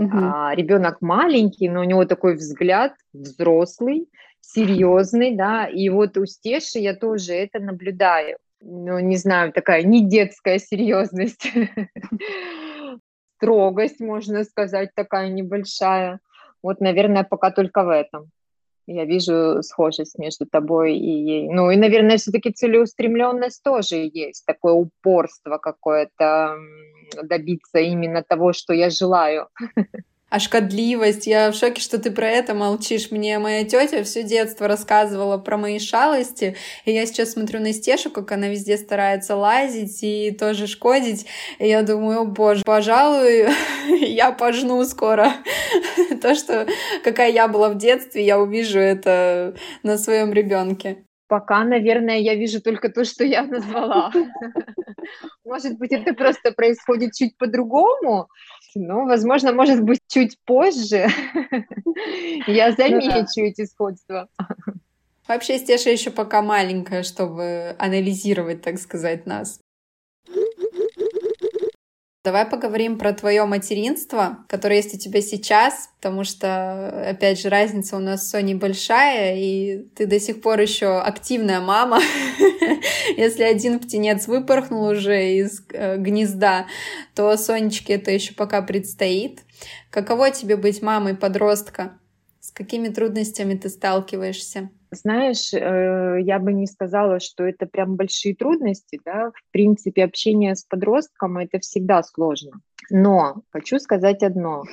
Угу. А, ребенок маленький, но у него такой взгляд взрослый, серьезный, да, и вот у Стеши я тоже это наблюдаю. Ну, не знаю, такая не детская серьезность, строгость, можно сказать, такая небольшая. Вот, наверное, пока только в этом я вижу схожесть между тобой и ей. Ну и, наверное, все-таки целеустремленность тоже есть, такое упорство какое-то добиться именно того, что я желаю. а шкодливость. Я в шоке, что ты про это молчишь. Мне моя тетя все детство рассказывала про мои шалости, и я сейчас смотрю на Стешу, как она везде старается лазить и тоже шкодить, и я думаю, о боже, пожалуй, я пожну скоро. То, что какая я была в детстве, я увижу это на своем ребенке. Пока, наверное, я вижу только то, что я назвала. Может быть, это просто происходит чуть по-другому, ну, возможно, может быть, чуть позже я ну замечу эти сходства. Вообще, Стеша еще пока маленькая, чтобы анализировать, так сказать, нас. Давай поговорим про твое материнство, которое есть у тебя сейчас, потому что, опять же, разница у нас с Соней большая, и ты до сих пор еще активная мама. Если один птенец выпорхнул уже из э, гнезда, то Сонечке это еще пока предстоит. Каково тебе быть мамой подростка? С какими трудностями ты сталкиваешься? Знаешь, э, я бы не сказала, что это прям большие трудности, да. В принципе, общение с подростком это всегда сложно. Но хочу сказать одно.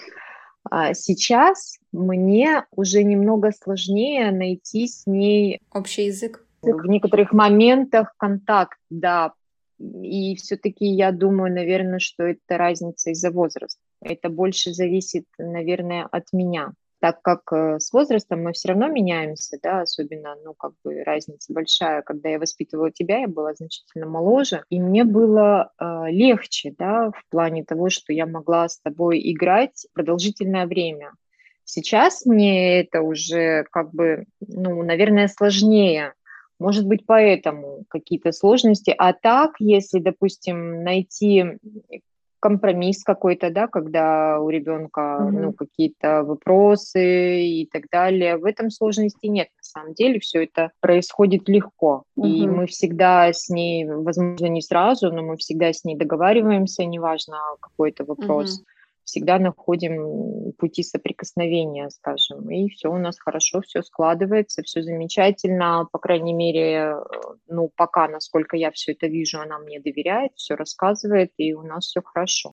А, сейчас мне уже немного сложнее найти с ней общий язык. В некоторых моментах контакт, да. И все-таки я думаю, наверное, что это разница из-за возраста. Это больше зависит, наверное, от меня так как э, с возрастом мы все равно меняемся, да, особенно, ну, как бы разница большая. Когда я воспитывала тебя, я была значительно моложе, и мне было э, легче, да, в плане того, что я могла с тобой играть продолжительное время. Сейчас мне это уже как бы, ну, наверное, сложнее. Может быть, поэтому какие-то сложности. А так, если, допустим, найти компромисс какой-то, да, когда у ребенка mm-hmm. ну, какие-то вопросы и так далее. В этом сложности нет. На самом деле все это происходит легко. Mm-hmm. И мы всегда с ней, возможно, не сразу, но мы всегда с ней договариваемся, неважно какой-то вопрос. Mm-hmm всегда находим пути соприкосновения, скажем, и все у нас хорошо, все складывается, все замечательно, по крайней мере, ну, пока, насколько я все это вижу, она мне доверяет, все рассказывает, и у нас все хорошо.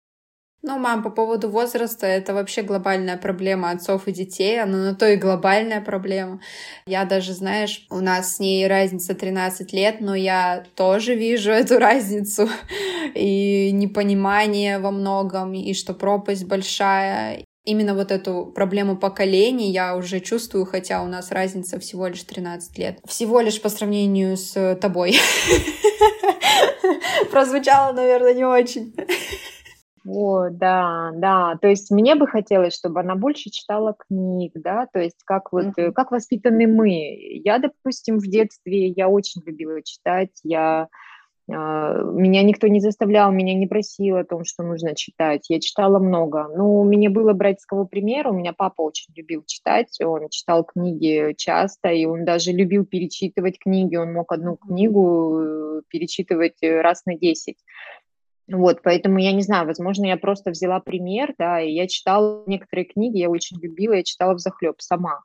Ну, мам, по поводу возраста, это вообще глобальная проблема отцов и детей, она на то и глобальная проблема. Я даже, знаешь, у нас с ней разница 13 лет, но я тоже вижу эту разницу и непонимание во многом, и что пропасть большая. Именно вот эту проблему поколений я уже чувствую, хотя у нас разница всего лишь 13 лет. Всего лишь по сравнению с тобой. Прозвучало, наверное, не очень. О, да, да. То есть мне бы хотелось, чтобы она больше читала книг, да, то есть как вот, mm-hmm. как воспитаны мы. Я, допустим, в детстве, я очень любила читать, я а, меня никто не заставлял, меня не просил о том, что нужно читать. Я читала много. Ну, у меня было брать с кого пример. У меня папа очень любил читать. Он читал книги часто, и он даже любил перечитывать книги. Он мог одну книгу э, перечитывать э, раз на десять. Вот, поэтому я не знаю, возможно, я просто взяла пример, да, и я читала некоторые книги, я очень любила, я читала в захлеб сама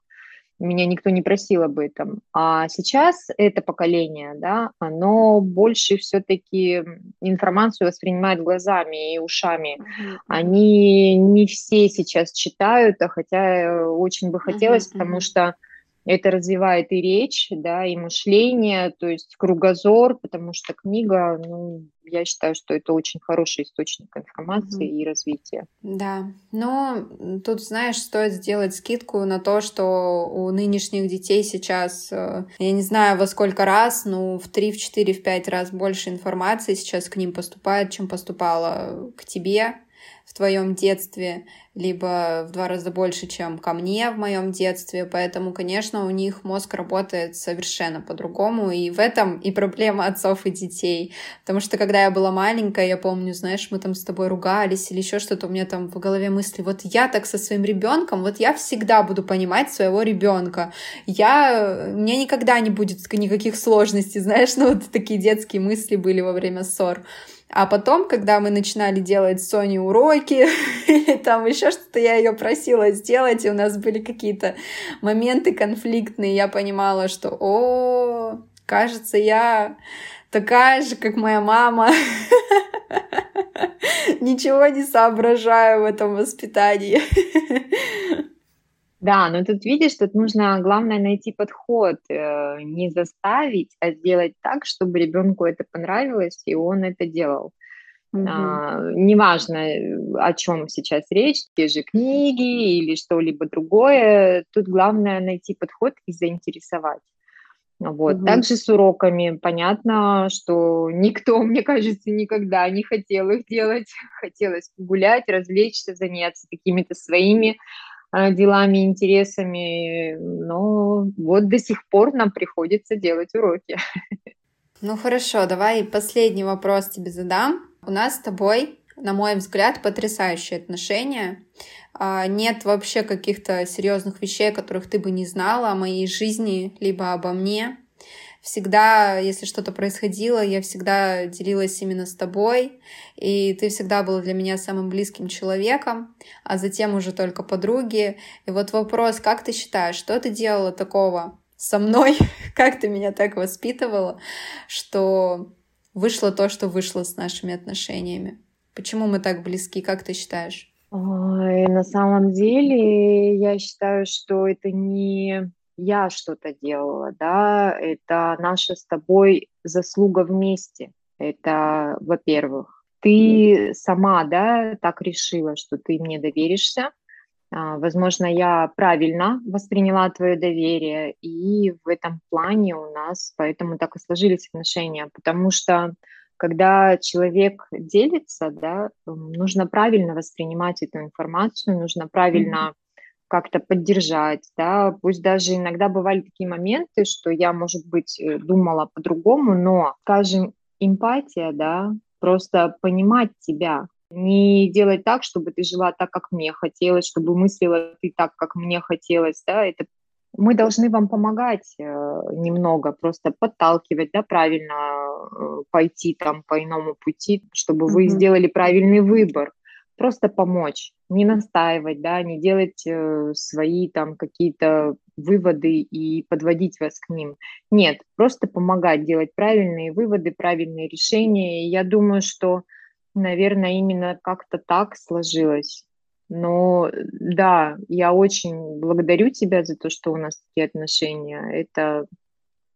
меня никто не просил об этом. А сейчас это поколение, да, оно больше все-таки информацию воспринимает глазами и ушами. Uh-huh. Они не все сейчас читают, а хотя очень бы хотелось, uh-huh, uh-huh. потому что это развивает и речь, да, и мышление, то есть кругозор, потому что книга, ну, я считаю, что это очень хороший источник информации mm-hmm. и развития. Да, но тут, знаешь, стоит сделать скидку на то, что у нынешних детей сейчас, э, я не знаю во сколько раз, ну, в 3, в 4, в 5 раз больше информации сейчас к ним поступает, чем поступало к тебе в твоем детстве, либо в два раза больше, чем ко мне в моем детстве, поэтому, конечно, у них мозг работает совершенно по-другому, и в этом и проблема отцов и детей, потому что когда я была маленькая, я помню, знаешь, мы там с тобой ругались или еще что-то, у меня там в голове мысли, вот я так со своим ребенком, вот я всегда буду понимать своего ребенка, я, меня никогда не будет никаких сложностей, знаешь, ну вот такие детские мысли были во время ссор. А потом, когда мы начинали делать с Соней уроки, или там еще что-то я ее просила сделать, и у нас были какие-то моменты конфликтные, я понимала, что, о, кажется, я такая же, как моя мама. Ничего не соображаю в этом воспитании. Да, но тут видишь, тут нужно, главное, найти подход, э, не заставить, а сделать так, чтобы ребенку это понравилось, и он это делал. Угу. А, неважно, о чем сейчас речь, те же книги или что-либо другое, тут главное найти подход и заинтересовать. Вот. Угу. Также с уроками понятно, что никто, мне кажется, никогда не хотел их делать. Хотелось гулять, развлечься, заняться какими-то своими делами, интересами, но вот до сих пор нам приходится делать уроки. Ну хорошо, давай последний вопрос тебе задам. У нас с тобой, на мой взгляд, потрясающие отношения. А, нет вообще каких-то серьезных вещей, которых ты бы не знала о моей жизни, либо обо мне всегда, если что-то происходило, я всегда делилась именно с тобой, и ты всегда была для меня самым близким человеком, а затем уже только подруги. И вот вопрос, как ты считаешь, что ты делала такого со мной, как ты меня так воспитывала, что вышло то, что вышло с нашими отношениями? Почему мы так близки, как ты считаешь? Ой, на самом деле, я считаю, что это не я что-то делала, да, это наша с тобой заслуга вместе. Это, во-первых, ты сама, да, так решила, что ты мне доверишься. А, возможно, я правильно восприняла твое доверие, и в этом плане у нас поэтому так и сложились отношения, потому что когда человек делится, да, нужно правильно воспринимать эту информацию, нужно правильно mm-hmm как-то поддержать, да, пусть даже иногда бывали такие моменты, что я, может быть, э, думала по-другому, но, скажем, эмпатия, да, просто понимать тебя, не делать так, чтобы ты жила так, как мне хотелось, чтобы мыслила ты так, как мне хотелось, да, это мы должны вам помогать э, немного, просто подталкивать, да, правильно э, пойти там по иному пути, чтобы mm-hmm. вы сделали правильный выбор просто помочь, не настаивать, да, не делать э, свои там какие-то выводы и подводить вас к ним. Нет, просто помогать делать правильные выводы, правильные решения. И я думаю, что, наверное, именно как-то так сложилось. Но да, я очень благодарю тебя за то, что у нас такие отношения. Это,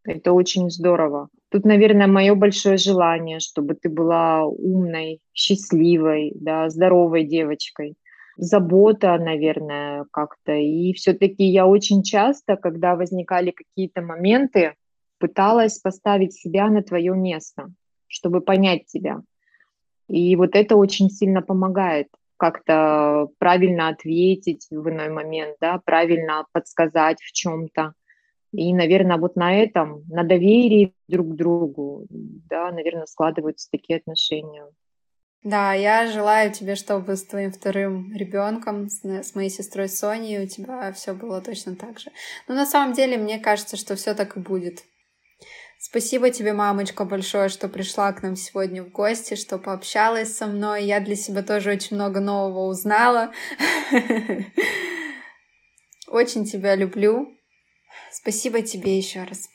это очень здорово. Тут, наверное, мое большое желание, чтобы ты была умной, счастливой, да, здоровой девочкой. забота, наверное, как-то. И все-таки я очень часто, когда возникали какие-то моменты, пыталась поставить себя на твое место, чтобы понять тебя. И вот это очень сильно помогает как-то правильно ответить в иной момент, да, правильно подсказать в чем-то. И, наверное, вот на этом, на доверии друг к другу, да, наверное, складываются такие отношения. Да, я желаю тебе, чтобы с твоим вторым ребенком, с моей сестрой Соней, у тебя все было точно так же. Но на самом деле, мне кажется, что все так и будет. Спасибо тебе, мамочка, большое, что пришла к нам сегодня в гости, что пообщалась со мной. Я для себя тоже очень много нового узнала. Очень тебя люблю. Спасибо тебе еще раз.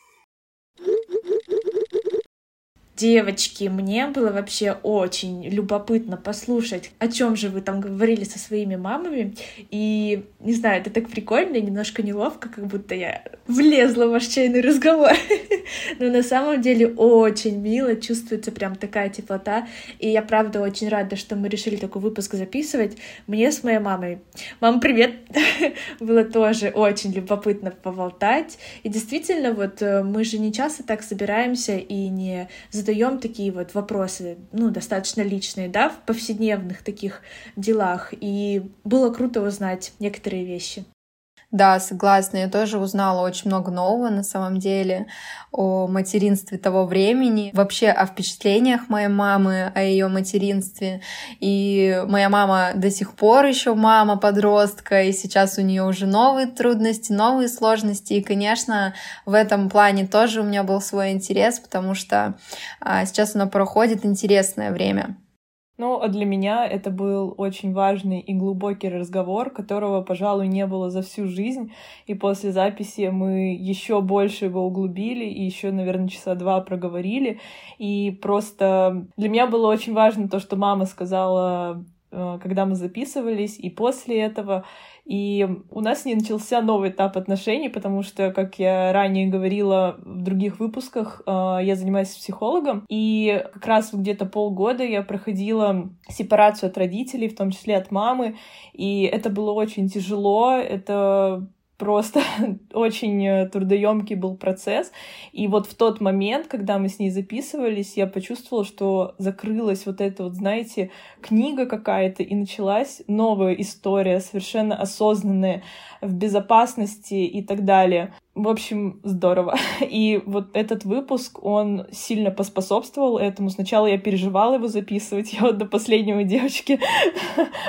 Девочки, мне было вообще очень любопытно послушать, о чем же вы там говорили со своими мамами. И, не знаю, это так прикольно немножко неловко, как будто я влезла в ваш чайный разговор. Но на самом деле очень мило, чувствуется прям такая теплота. И я, правда, очень рада, что мы решили такой выпуск записывать. Мне с моей мамой. Мам, привет! было тоже очень любопытно поболтать. И действительно, вот э, мы же не часто так собираемся и не задаем такие вот вопросы, ну, достаточно личные, да, в повседневных таких делах. И было круто узнать некоторые вещи. Да, согласна. Я тоже узнала очень много нового на самом деле о материнстве того времени, вообще о впечатлениях моей мамы, о ее материнстве. И моя мама до сих пор еще мама подростка, и сейчас у нее уже новые трудности, новые сложности. И, конечно, в этом плане тоже у меня был свой интерес, потому что а, сейчас она проходит интересное время. Ну, а для меня это был очень важный и глубокий разговор, которого, пожалуй, не было за всю жизнь. И после записи мы еще больше его углубили и еще, наверное, часа два проговорили. И просто для меня было очень важно то, что мама сказала, э, когда мы записывались, и после этого. И у нас не начался новый этап отношений, потому что, как я ранее говорила в других выпусках, э, я занимаюсь психологом, и как раз где-то полгода я проходила сепарацию от родителей, в том числе от мамы, и это было очень тяжело, это просто очень э, трудоемкий был процесс. И вот в тот момент, когда мы с ней записывались, я почувствовала, что закрылась вот эта вот, знаете, книга какая-то, и началась новая история, совершенно осознанная, в безопасности и так далее. В общем, здорово. И вот этот выпуск, он сильно поспособствовал этому. Сначала я переживала его записывать. Я вот до последнего, девочки,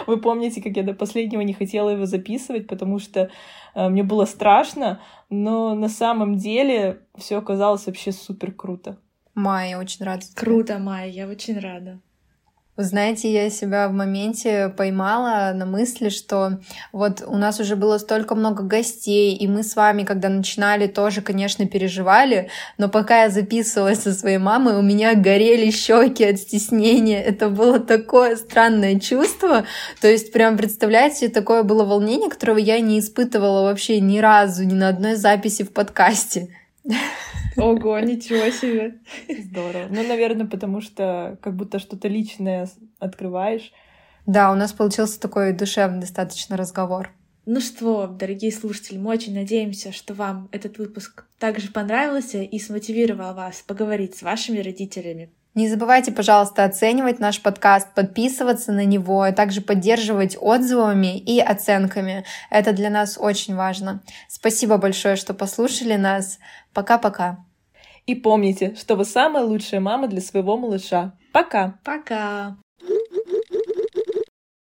вы помните, как я до последнего не хотела его записывать, потому что э, мне было страшно, но на самом деле все оказалось вообще супер круто. Майя, очень рада. Круто, Майя, я очень рада. Вы знаете, я себя в моменте поймала на мысли, что вот у нас уже было столько много гостей, и мы с вами, когда начинали, тоже, конечно, переживали, но пока я записывалась со своей мамой, у меня горели щеки от стеснения. Это было такое странное чувство. То есть, прям представляете, такое было волнение, которого я не испытывала вообще ни разу, ни на одной записи в подкасте. Ого, ничего себе. Здорово. Ну, наверное, потому что как будто что-то личное открываешь. Да, у нас получился такой душевный достаточно разговор. Ну что, дорогие слушатели, мы очень надеемся, что вам этот выпуск также понравился и смотивировал вас поговорить с вашими родителями. Не забывайте, пожалуйста, оценивать наш подкаст, подписываться на него, а также поддерживать отзывами и оценками. Это для нас очень важно. Спасибо большое, что послушали нас. Пока-пока. И помните, что вы самая лучшая мама для своего малыша. Пока. Пока.